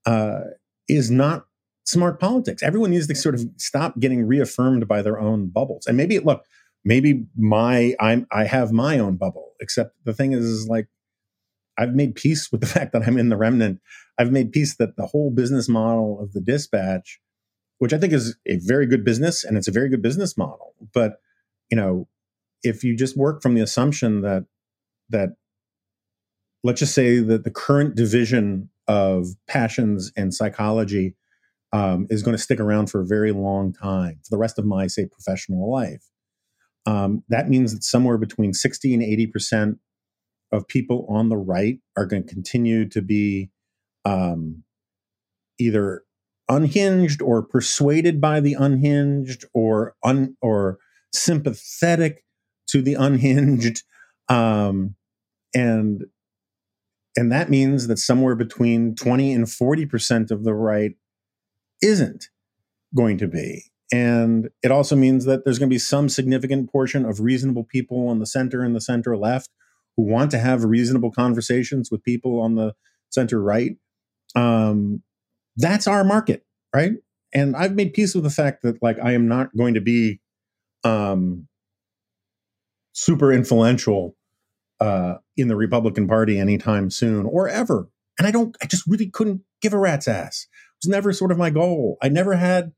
uh, is not smart politics. Everyone needs to sort of stop getting reaffirmed by their own bubbles. And maybe look, maybe my I'm I have my own bubble. Except the thing is, is like I've made peace with the fact that I'm in the remnant. I've made peace that the whole business model of the dispatch, which I think is a very good business and it's a very good business model, but you know, if you just work from the assumption that that let's just say that the current division of passions and psychology um, is going to stick around for a very long time for the rest of my say professional life. Um, that means that somewhere between 60 and 80% of people on the right are going to continue to be um, either unhinged or persuaded by the unhinged or un, or sympathetic to the unhinged. Um, and and that means that somewhere between 20 and 40% of the right isn't going to be and it also means that there's going to be some significant portion of reasonable people on the center and the center left who want to have reasonable conversations with people on the center right. Um, that's our market, right? And I've made peace with the fact that like I am not going to be um, super influential uh, in the Republican Party anytime soon or ever. And I don't, I just really couldn't give a rat's ass. It was never sort of my goal. I never had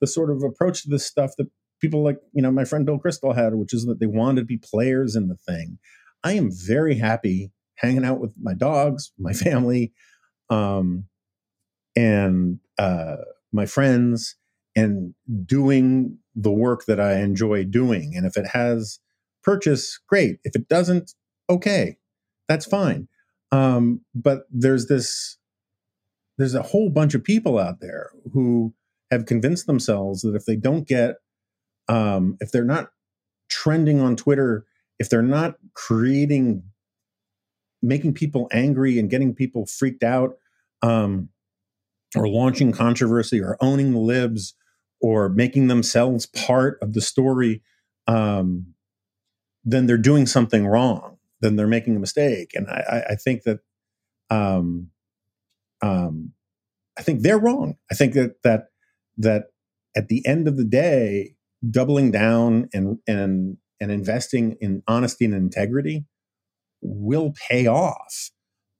the sort of approach to this stuff that people like you know my friend Bill Kristol had, which is that they wanted to be players in the thing. I am very happy hanging out with my dogs, my family, um, and uh, my friends and doing the work that I enjoy doing. And if it has purchase, great. If it doesn't, okay, that's fine. Um, but there's this, there's a whole bunch of people out there who have convinced themselves that if they don't get, um, if they're not trending on Twitter, if they're not creating, making people angry and getting people freaked out, um, or launching controversy or owning the libs or making themselves part of the story, um, then they're doing something wrong. Then they're making a mistake. And I, I think that, um, um, I think they're wrong. I think that that that at the end of the day, doubling down and and and investing in honesty and integrity will pay off.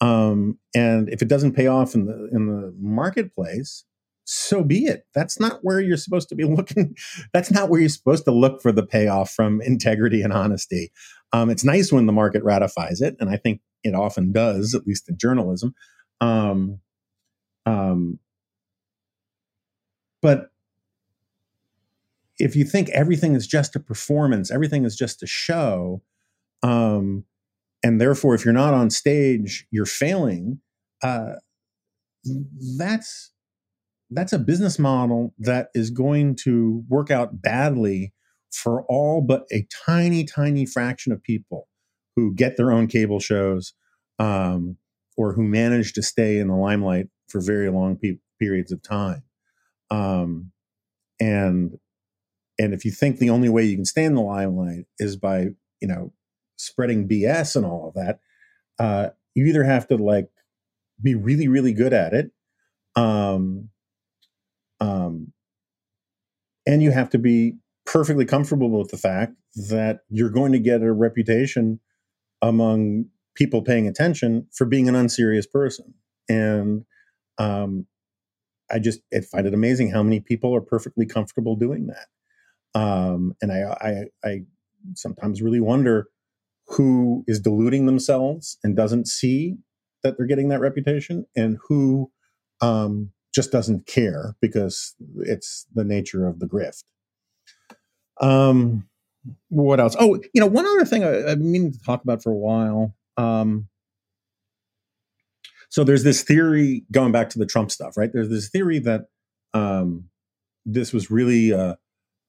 Um, and if it doesn't pay off in the in the marketplace, so be it. That's not where you're supposed to be looking. That's not where you're supposed to look for the payoff from integrity and honesty. Um, it's nice when the market ratifies it, and I think it often does, at least in journalism. Um, um, but if you think everything is just a performance, everything is just a show, um, and therefore, if you're not on stage, you're failing. Uh, that's that's a business model that is going to work out badly for all but a tiny, tiny fraction of people who get their own cable shows um, or who manage to stay in the limelight for very long pe- periods of time. Um, and and if you think the only way you can stay in the limelight is by you know spreading BS and all of that, uh, you either have to like be really, really good at it, um, um, and you have to be perfectly comfortable with the fact that you're going to get a reputation among people paying attention for being an unserious person. And um, I just I find it amazing how many people are perfectly comfortable doing that. Um, and I, I, I sometimes really wonder who is deluding themselves and doesn't see that they're getting that reputation, and who um, just doesn't care because it's the nature of the grift. Um, what else? Oh, you know, one other thing I, I've meaning to talk about for a while. Um, so there's this theory going back to the Trump stuff, right? There's this theory that um, this was really uh,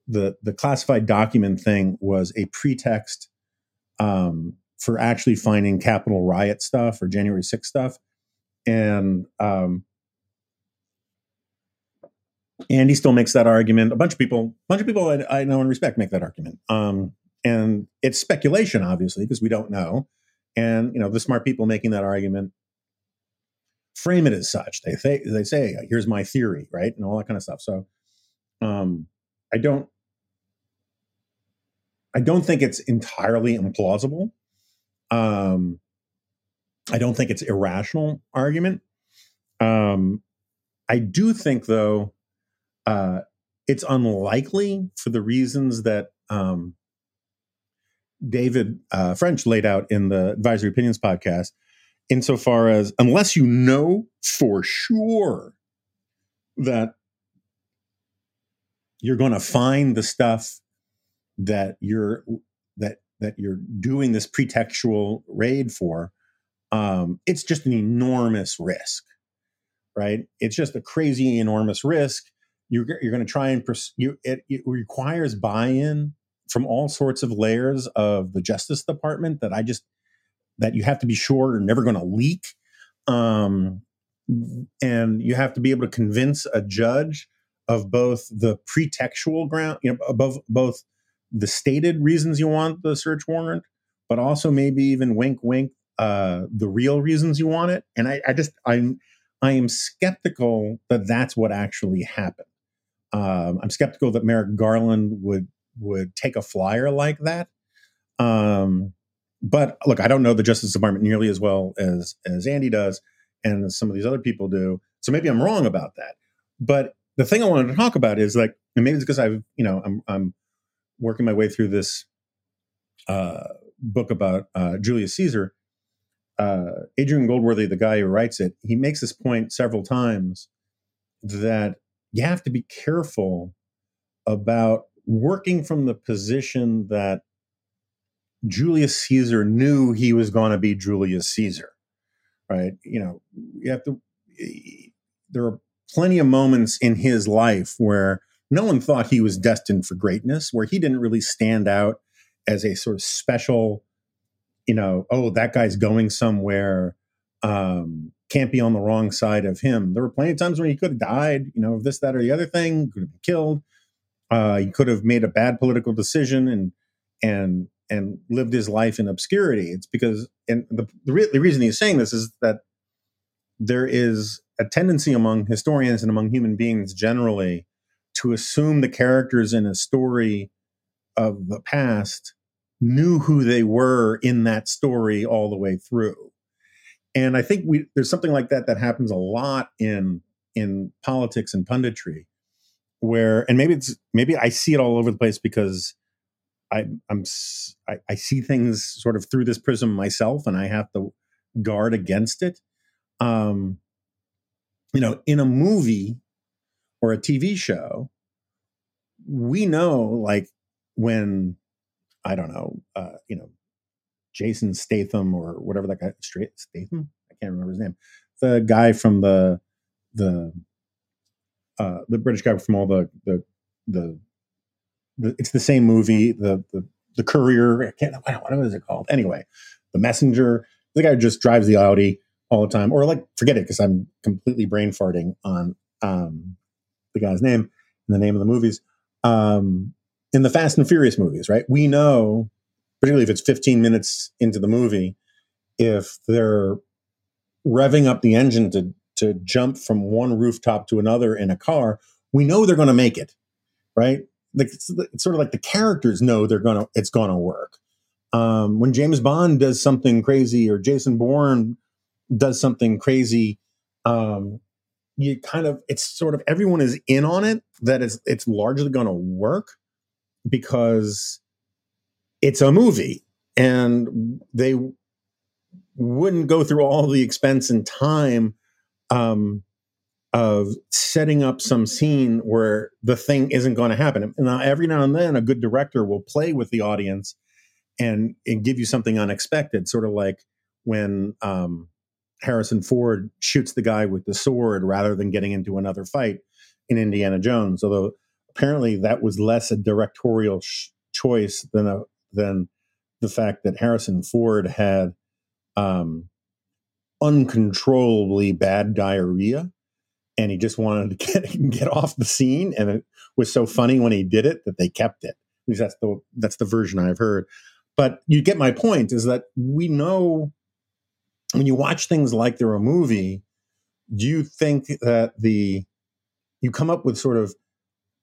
the the classified document thing was a pretext um, for actually finding Capitol riot stuff or January 6th stuff, and um, Andy still makes that argument. A bunch of people, a bunch of people I, I know and respect make that argument. Um, and it's speculation, obviously, because we don't know. And you know, the smart people making that argument frame it as such. They say, they say, "Here's my theory," right, and all that kind of stuff. So, um, I don't, I don't think it's entirely implausible. Um, I don't think it's irrational argument. Um, I do think, though, uh, it's unlikely for the reasons that um, David uh, French laid out in the Advisory Opinions podcast, insofar as unless you know for sure that you're going to find the stuff that you're that that you're doing this pretextual raid for, um, it's just an enormous risk, right? It's just a crazy enormous risk you're, you're going to try and pursue it, it requires buy-in from all sorts of layers of the justice department that i just that you have to be sure are never going to leak um, and you have to be able to convince a judge of both the pretextual ground you know above both the stated reasons you want the search warrant but also maybe even wink wink uh, the real reasons you want it and i, I just i'm i am skeptical that that's what actually happened um, I'm skeptical that Merrick Garland would would take a flyer like that. Um, but look, I don't know the Justice Department nearly as well as as Andy does, and some of these other people do. So maybe I'm wrong about that. But the thing I wanted to talk about is like, and maybe it's because I've you know I'm I'm working my way through this uh, book about uh, Julius Caesar. Uh, Adrian Goldsworthy, the guy who writes it, he makes this point several times that you have to be careful about working from the position that Julius Caesar knew he was going to be Julius Caesar, right? You know, you have to, there are plenty of moments in his life where no one thought he was destined for greatness, where he didn't really stand out as a sort of special, you know, oh, that guy's going somewhere, um, can't be on the wrong side of him. There were plenty of times when he could have died, you know, of this, that, or the other thing, could have been killed. Uh, he could have made a bad political decision and and and lived his life in obscurity. It's because, and the, the, re- the reason he's saying this is that there is a tendency among historians and among human beings generally to assume the characters in a story of the past knew who they were in that story all the way through. And I think we there's something like that that happens a lot in in politics and punditry where and maybe it's maybe I see it all over the place because I, I'm I, I, see things sort of through this prism myself, and I have to guard against it. Um, you know, in a movie or a TV show, we know like when I don't know, uh, you know, Jason Statham or whatever that guy, straight Statham, I can't remember his name, the guy from the the uh, the British guy from all the the the the, it's the same movie. The the the courier. I can't. What, What is it called? Anyway, the messenger. The guy who just drives the Audi all the time, or like forget it because I'm completely brain farting on um, the guy's name and the name of the movies. Um, in the Fast and Furious movies, right? We know, particularly if it's 15 minutes into the movie, if they're revving up the engine to to jump from one rooftop to another in a car, we know they're going to make it, right? like it's, it's sort of like the characters know they're gonna it's gonna work. Um, when James Bond does something crazy or Jason Bourne does something crazy, um, you kind of it's sort of everyone is in on it that it's it's largely going to work because it's a movie and they wouldn't go through all the expense and time um, of setting up some scene where the thing isn't going to happen. Now, every now and then, a good director will play with the audience and, and give you something unexpected, sort of like when um, Harrison Ford shoots the guy with the sword rather than getting into another fight in Indiana Jones. Although apparently that was less a directorial sh- choice than a than the fact that Harrison Ford had um, uncontrollably bad diarrhea and he just wanted to get get off the scene. And it was so funny when he did it that they kept it. At least that's the that's the version i've heard. But you get my point is that we know when you watch things like they're a movie do you think that the you come up with sort of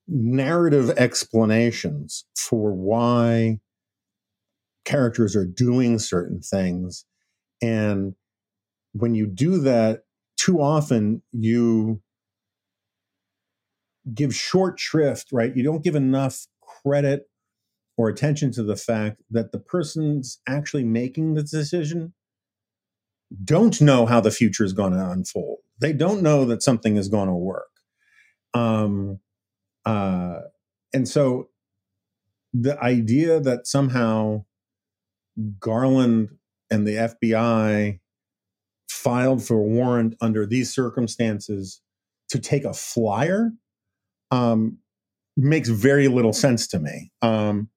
narrative explanations for why characters are doing certain things and when you do that too often you give short shrift, right? You don't give enough credit or attention to the fact that the person's actually making the decision don't know how the future is going to unfold. They don't know that something is going to work. Um, uh, and so the idea that somehow Garland and the FBI filed for a warrant under these circumstances to take a flyer um, makes very little sense to me. Um,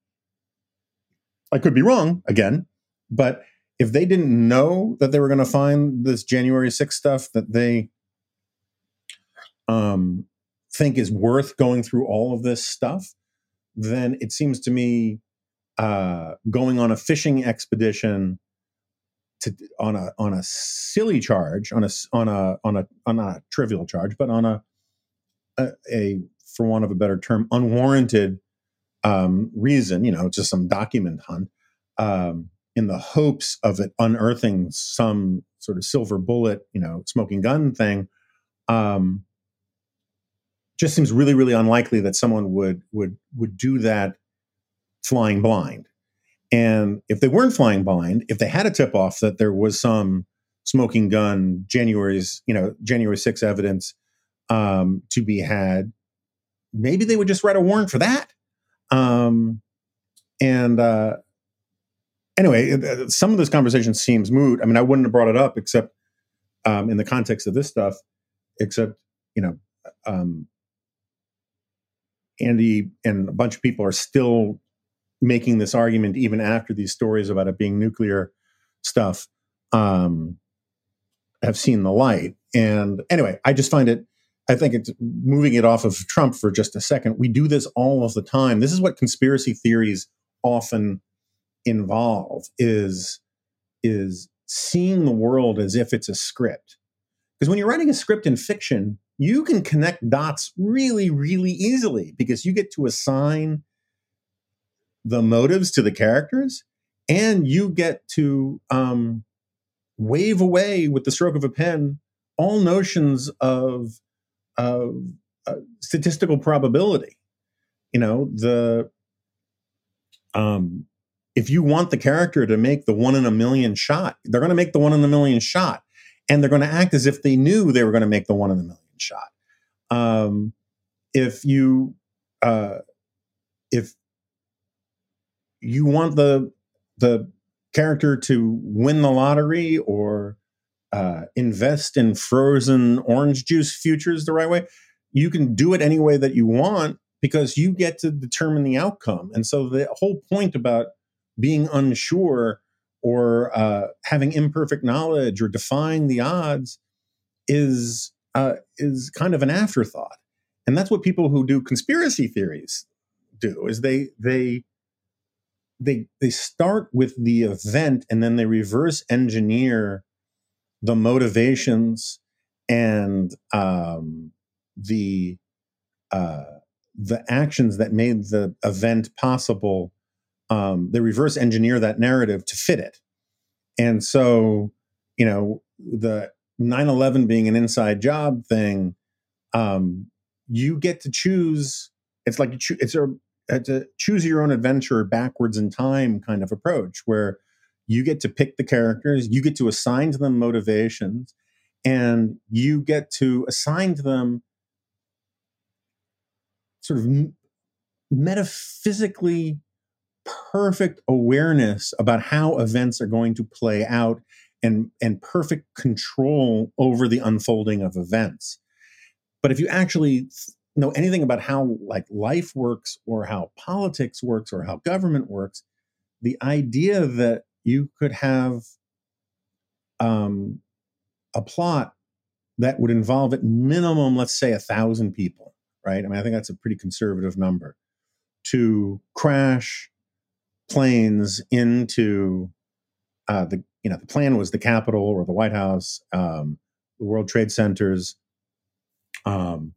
I could be wrong again, but if they didn't know that they were going to find this January 6th stuff that they um, think is worth going through all of this stuff, then it seems to me uh, going on a fishing expedition to on a on a silly charge on a on a on a on a trivial charge, but on a a, a for want of a better term, unwarranted um, reason, you know, just some document hunt, um, in the hopes of it unearthing some sort of silver bullet, you know, smoking gun thing, um, just seems really, really unlikely that someone would would would do that flying blind. And if they weren't flying blind, if they had a tip off that there was some smoking gun January's, you know, January 6 evidence um, to be had, maybe they would just write a warrant for that. Um, and uh, anyway, uh, some of this conversation seems moot. I mean, I wouldn't have brought it up except um, in the context of this stuff, except you know, um, Andy and a bunch of people are still making this argument even after these stories about it being nuclear stuff um, have seen the light. And anyway, I just find it. I think it's moving it off of Trump for just a second. We do this all of the time. This is what conspiracy theories often involve is is seeing the world as if it's a script. Because when you're writing a script in fiction, you can connect dots really, really easily because you get to assign the motives to the characters and you get to um, wave away with the stroke of a pen all notions of, of uh, statistical probability. You know, the um, if you want the character to make the one in a million shot, they're going to make the one in a million shot, and they're going to act as if they knew they were going to make the one in a million shot. Um, if you uh, if you want the the character to win the lottery or uh, invest in frozen orange juice futures the right way, you can do it any way that you want because you get to determine the outcome. And so the whole point about being unsure or uh, having imperfect knowledge or defying the odds is uh, is kind of an afterthought. And that's what people who do conspiracy theories do is they they they they start with the event and then they reverse engineer the motivations and um, the uh, the actions that made the event possible. Um, they reverse engineer that narrative to fit it, and so you know the 9-11 being an inside job thing um, you get to choose it's like it's a a choose your own adventure backwards in time kind of approach where you get to pick the characters you get to assign to them motivations and you get to assign to them sort of metaphysically perfect awareness about how events are going to play out and and perfect control over the unfolding of events. But if you actually know anything about how like life works or how politics works or how government works the idea that you could have um, a plot that would involve at minimum let's say a thousand people right? I mean i think that's a pretty conservative number to crash planes into uh, the you know the plan was the Capitol or the White House, um, the World Trade Centers, um,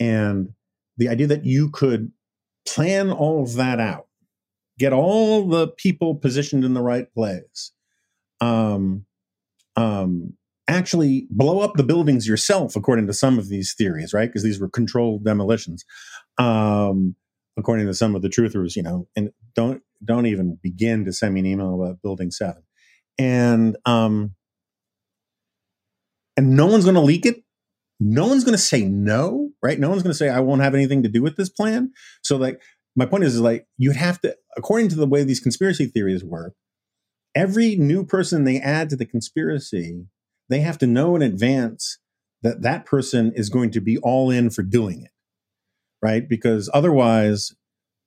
and the idea that you could plan all of that out, get all the people positioned in the right place, um, um, actually blow up the buildings yourself, according to some of these theories, right? Because these were controlled demolitions, um, according to some of the truthers, you know, and don't don't even begin to send me an email about Building Seven and um, and no one's going to leak it. No one's going to say no, right? No one's going to say I won't have anything to do with this plan. So, like, my point is, is like you'd have to, according to the way these conspiracy theories work, every new person they add to the conspiracy, they have to know in advance that that person is going to be all in for doing it, right? Because otherwise,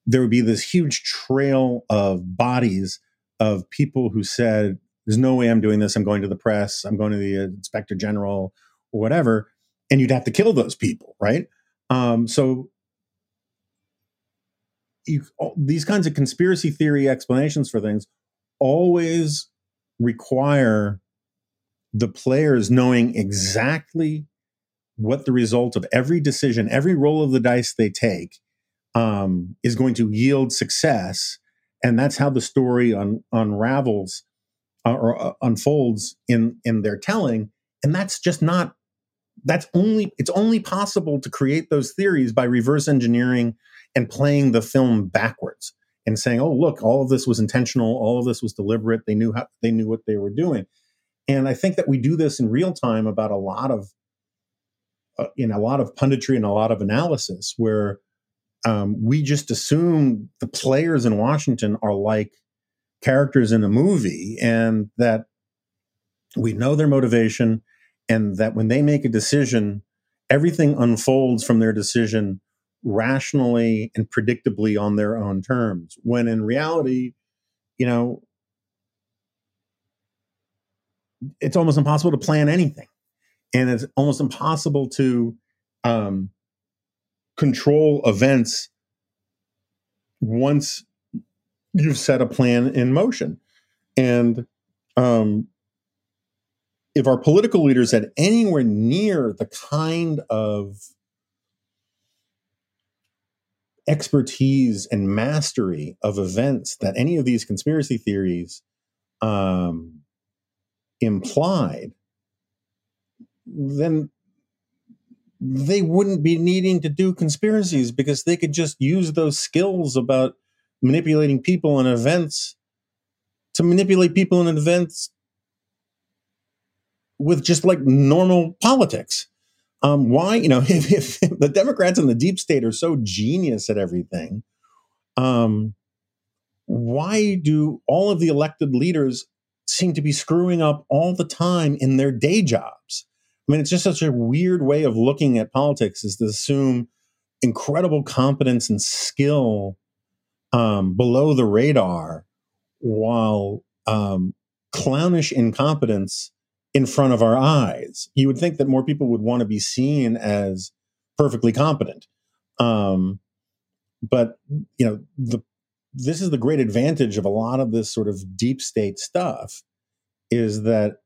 there would be this huge trail of bodies of people who said there's no way I'm doing this. I'm going to the press. I'm going to the inspector general or whatever. And you'd have to kill those people, right? Um, so you, these kinds of conspiracy theory explanations for things always require the players knowing exactly what the result of every decision, every roll of the dice they take, um, is going to yield success, and that's how the story un- unravels uh, or uh, unfolds in in their telling and that's just not that's only it's only possible to create those theories by reverse engineering and playing the film backwards and saying oh look all of this was intentional. All of this was deliberate. They knew how they knew what they were doing. And i think that we do this in real time about a lot of uh, in a lot of punditry and a lot of analysis where um, we just assume the players in Washington are like characters in a movie and that we know their motivation and that when they make a decision, everything unfolds from their decision rationally and predictably on their own terms. When in reality, you know, it's almost impossible to plan anything. And it's almost impossible to um, control events once you've set a plan in motion. And um, if our political leaders had anywhere near the kind of expertise and mastery of events that any of these conspiracy theories um, implied, then they wouldn't be needing to do conspiracies because they could just use those skills about manipulating people and events to manipulate people and events with just like normal politics. Um, why, you know, if, if, the Democrats and the deep state are so genius at everything, um, why do all of the elected leaders seem to be screwing up all the time in their day jobs? I mean, it's just such a weird way of looking at politics is to assume incredible competence and skill um, below the radar while um, clownish incompetence in front of our eyes. You would think that more people would want to be seen as perfectly competent. Um, but you know, the this is the great advantage of a lot of this sort of deep state stuff is that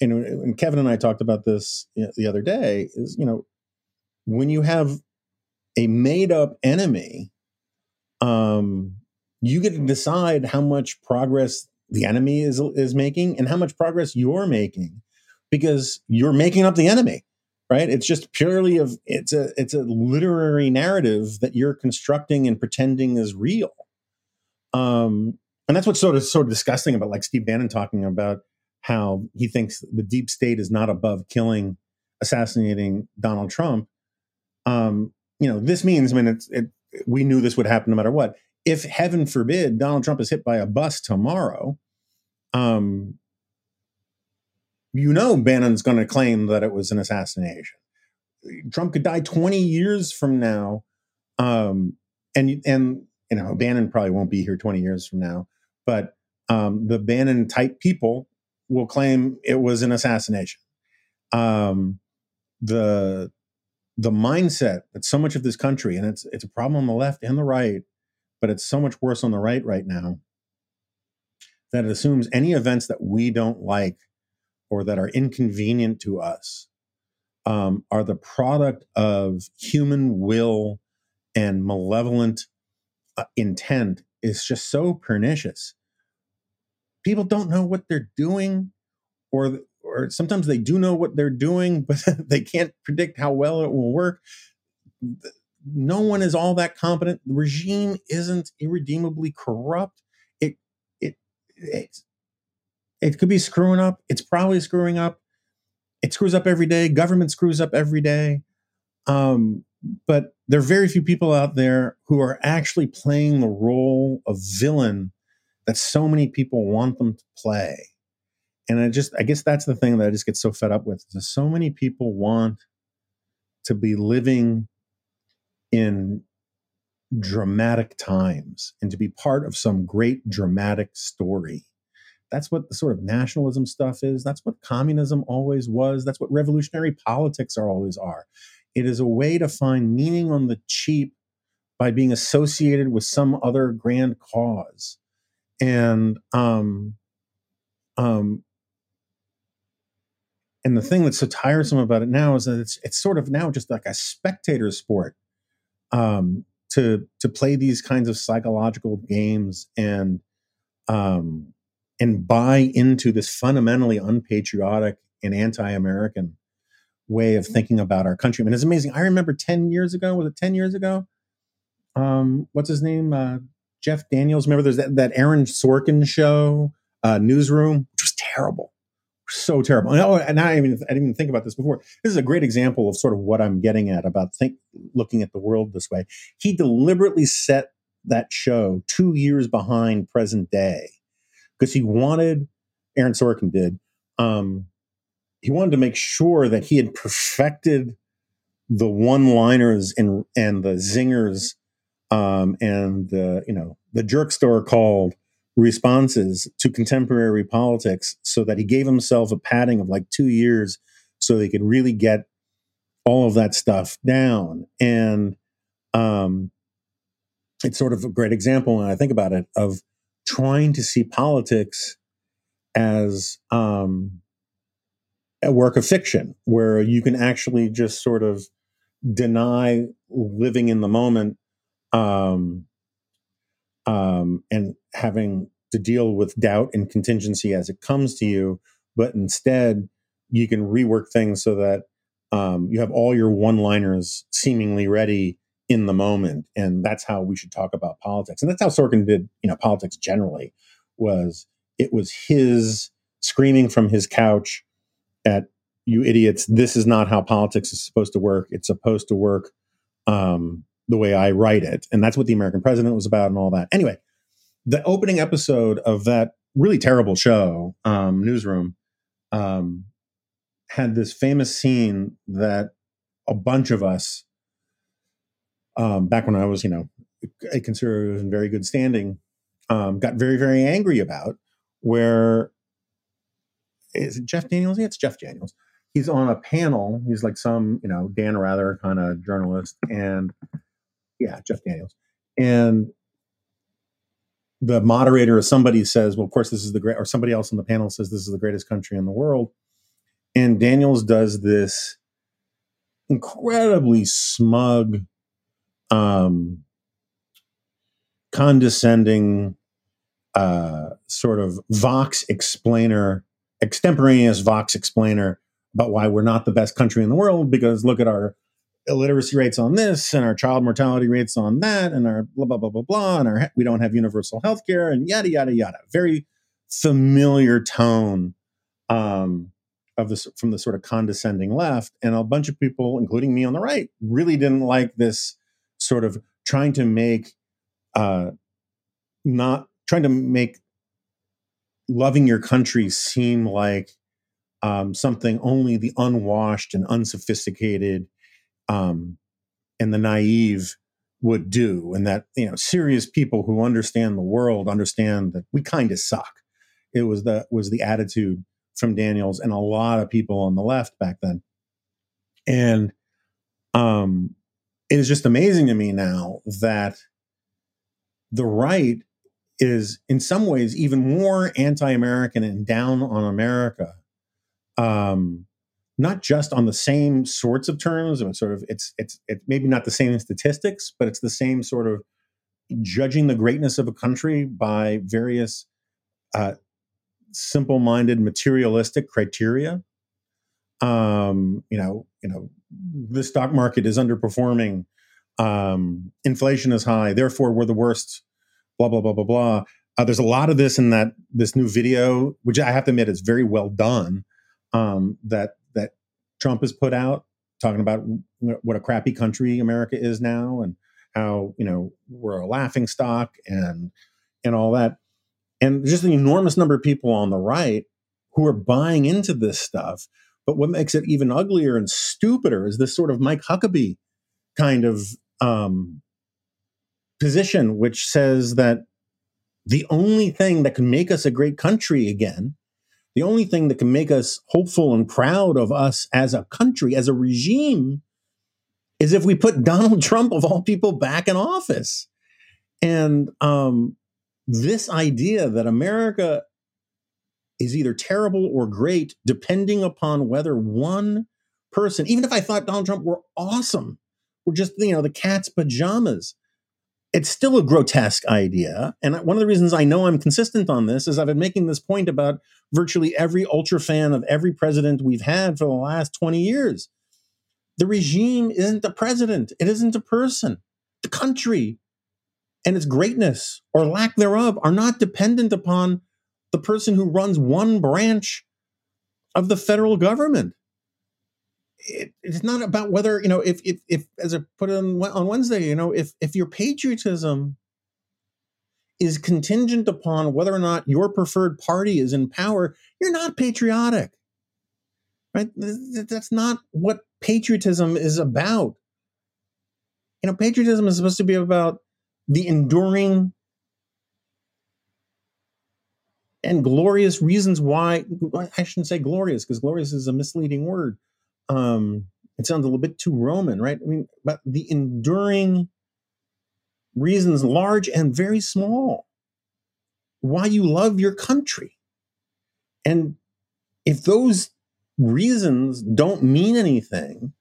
and, and Kevin and I talked about this the other day is you know when you have a made up enemy um you get to decide how much progress the enemy is is making and how much progress you're making because you're making up the enemy right? It's just purely of it's a it's a literary narrative that you're constructing and pretending is real. Um and that's what's sort of sort of disgusting about like steve bannon talking about how he thinks the deep state is not above killing assassinating donald trump. Um you know this means i mean it's it we knew this would happen no matter what. If heaven forbid Donald Trump is hit by a bus tomorrow, um, you know Bannon's going to claim that it was an assassination. Trump could die 20 years from now, um, and and you know Bannon probably won't be here 20 years from now, but um, the Bannon type people will claim it was an assassination. Um, the the mindset that so much of this country, and it's it's a problem on the left and the right, but it's so much worse on the right right now that it assumes any events that we don't like or that are inconvenient to us um, are the product of human will and malevolent uh, intent is just so pernicious. People don't know what they're doing, or or sometimes they do know what they're doing, but they can't predict how well it will work no one is all that competent. The regime isn't irredeemably corrupt. It it it it could be screwing up. It's probably screwing up. It screws up every day. Government screws up every day. Um, but there are very few people out there who are actually playing the role of villain that so many people want them to play. And I just, I guess that's the thing that I just get so fed up with. Is so many people want to be living in dramatic times and to be part of some great dramatic story. That's what the sort of nationalism stuff is. That's what communism always was. That's what revolutionary politics are always are. It is a way to find meaning on the cheap by being associated with some other grand cause. And um um and the thing that's so tiresome about it now is that it's it's sort of now just like a spectator sport um, to to play these kinds of psychological games and um, and buy into this fundamentally unpatriotic and anti-American way of thinking about our country. I mean, it's amazing. I remember ten years ago. Was it ten years ago? Um, what's his name? Uh, Jeff Daniels. Remember, there's that, that Aaron Sorkin show, uh, Newsroom, which was terrible. so terrible. And, oh, and I even I didn't even think about this before. This is a great example of sort of what I'm getting at about think looking at the world this way. He deliberately set that show two years behind present day because he wanted Aaron Sorkin did. Um, he wanted to make sure that he had perfected the one-liners and and the zingers um, and the you know the jerk store called responses to contemporary politics so that he gave himself a padding of like two years so they could really get all of that stuff down and um, it's sort of a great example when i think about it of trying to see politics as um, a work of fiction where you can actually just sort of deny living in the moment um, um, and having to deal with doubt and contingency as it comes to you, but instead you can rework things so that um, you have all your one-liners seemingly ready in the moment, and that's how we should talk about politics. And that's how Sorkin did, you know, politics generally. Was it was his screaming from his couch at you idiots? This is not how politics is supposed to work. It's supposed to work um, the way I write it. And that's what the American president was about and all that. Anyway, the opening episode of that really terrible show, um, Newsroom, um, had this famous scene that a bunch of us, um, back when I was, you know, a conservative in very good standing, um, got very, very angry about, where is it Jeff Daniels? Yeah, it's Jeff Daniels. He's on a panel. He's like some, you know, Dan Rather kind of journalist, and yeah, Jeff Daniels. And the moderator or somebody says, well, of course, this is the great, or somebody else on the panel says this is the greatest country in the world. And Daniels does this incredibly smug, um, condescending, uh, sort of Vox explainer, extemporaneous Vox explainer about why we're not the best country in the world because look at our illiteracy rates on this and our child mortality rates on that and our blah blah blah blah blah and our we don't have universal health care and yada yada yada. Very familiar tone um, of this from the sort of condescending left and a bunch of people including me on the right really didn't like this sort of trying to make uh, not trying to make loving your country seem like um, something only the unwashed and unsophisticated um, and the naive would do, and that you know serious people who understand the world understand that we kind of suck. It was the was the attitude from Daniels and a lot of people on the left back then, and um, it is just amazing to me now that the right is in some ways even more anti-American and down on America um, not just on the same sorts of terms and sort of it's it's it's maybe not the same statistics but it's the same sort of judging the greatness of a country by various uh, simple-minded materialistic criteria um, you know you know the stock market is underperforming um, inflation is high therefore we're the worst blah blah blah blah blah uh, there's a lot of this in that this new video which i have to admit is very well done um, that that Trump has put out, talking about what a crappy country America is now and how you know we're a laughing stock and and all that, and just an enormous number of people on the right who are buying into this stuff. But what makes it even uglier and stupider is this sort of Mike Huckabee kind of um, position, which says that the only thing that can make us a great country again the only thing that can make us hopeful and proud of us as a country, as a regime, is if we put Donald Trump, of all people, back in office. And um, this idea that America is either terrible or great, depending upon whether one person, even if I thought Donald Trump were awesome, were just, you know, the cat's pajamas, it's still a grotesque idea. And one of the reasons I know I'm consistent on this is I've been making this point about virtually every ultra fan of every president we've had for the last 20 years. The regime isn't the president, it isn't a person. The country and its greatness or lack thereof are not dependent upon the person who runs one branch of the federal government. It, it's not about whether you know if if if as I put on on Wednesday, you know if if your patriotism is contingent upon whether or not your preferred party is in power, you're not patriotic. Right? That's not what patriotism is about. You know, patriotism is supposed to be about the enduring and glorious reasons why I shouldn't say glorious because glorious is a misleading word. Um, it sounds a little bit too Roman, right? I mean, but the enduring reasons, large and very small, why you love your country. And if those reasons don't mean anything,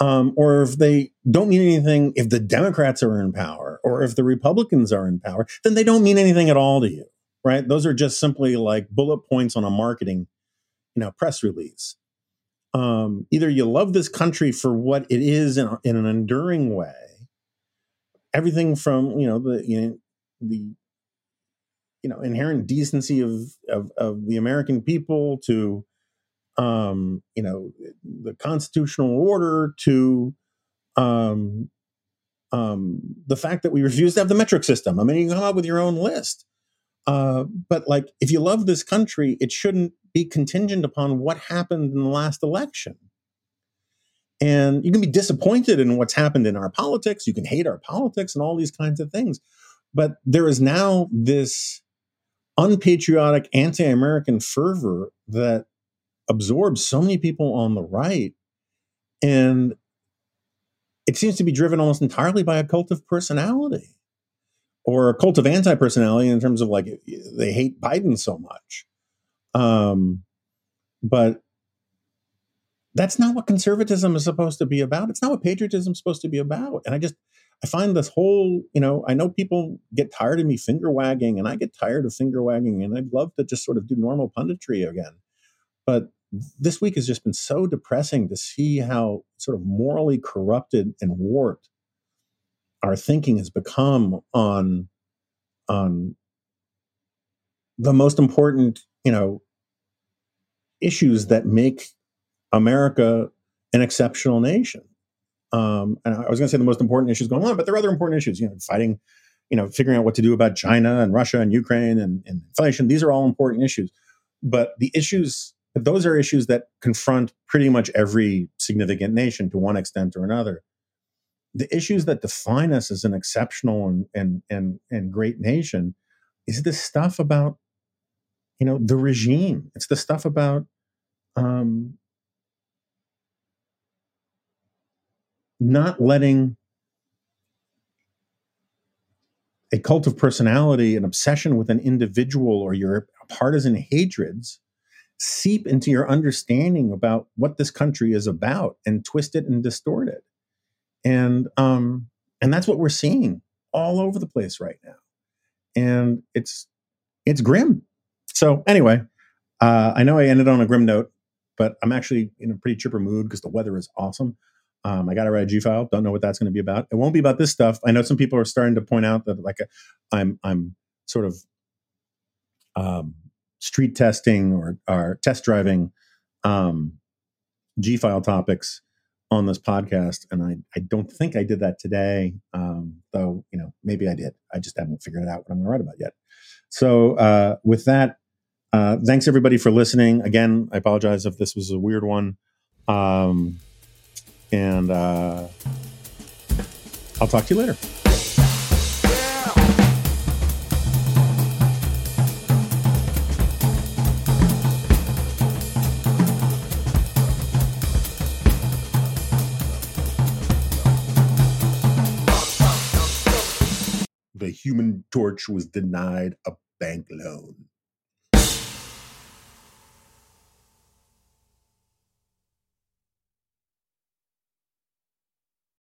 um, or if they don't mean anything if the Democrats are in power or if the Republicans are in power, then they don't mean anything at all to you right? Those are just simply like bullet points on a marketing, you know, press release. Um, either you love this country for what it is in, in an enduring way, everything from you know the you know, the you know inherent decency of, of of the American people to um, you know the constitutional order to um, um, the fact that we refuse to have the metric system. I mean, you come up with your own list. Uh, but like, if you love this country, it shouldn't be contingent upon what happened in the last election. And you can be disappointed in what's happened in our politics. You can hate our politics and all these kinds of things. But there is now this unpatriotic, anti American fervor that absorbs so many people on the right. And it seems to be driven almost entirely by a cult of personality or a cult of anti-personality in terms of like they hate Biden so much. Um, but that's not what conservatism is supposed to be about. It's not what patriotism is supposed to be about. And I just I find this whole, you know, I know people get tired of me finger wagging, and I get tired of finger wagging, and I'd love to just sort of do normal punditry again. But this week has just been so depressing to see how sort of morally corrupted and warped our thinking has become on on the most important you know issues that make america an exceptional nation. Um, and i was going to say the most important issues going on but there are other important issues you know fighting you know figuring out what to do about china and russia and ukraine and, and inflation. These are all important issues. But the issues those are issues that confront pretty much every significant nation to one extent or another the issues that define us as an exceptional and and and, and great nation is the stuff about you know the regime. It's the stuff about um, not letting a cult of personality an obsession with an individual or your partisan hatreds seep into your understanding about what this country is about and twist it and distort it and um and that's what we're seeing all over the place right now and it's it's grim so anyway uh i know i ended on a grim note but i'm actually in a pretty chipper mood because the weather is awesome um, I got to write a G file. Don't know what that's going to be about. It won't be about this stuff. I know some people are starting to point out that like I'm I'm sort of um, street testing or, or test driving um, G file topics on this podcast, and I, I don't think I did that today. Um, though you know maybe I did. I just haven't figured out what I'm going to write about yet. So uh, with that, uh, thanks everybody for listening. Again, I apologize if this was a weird one, um, and uh, I'll talk to you later. Human torch was denied a bank loan.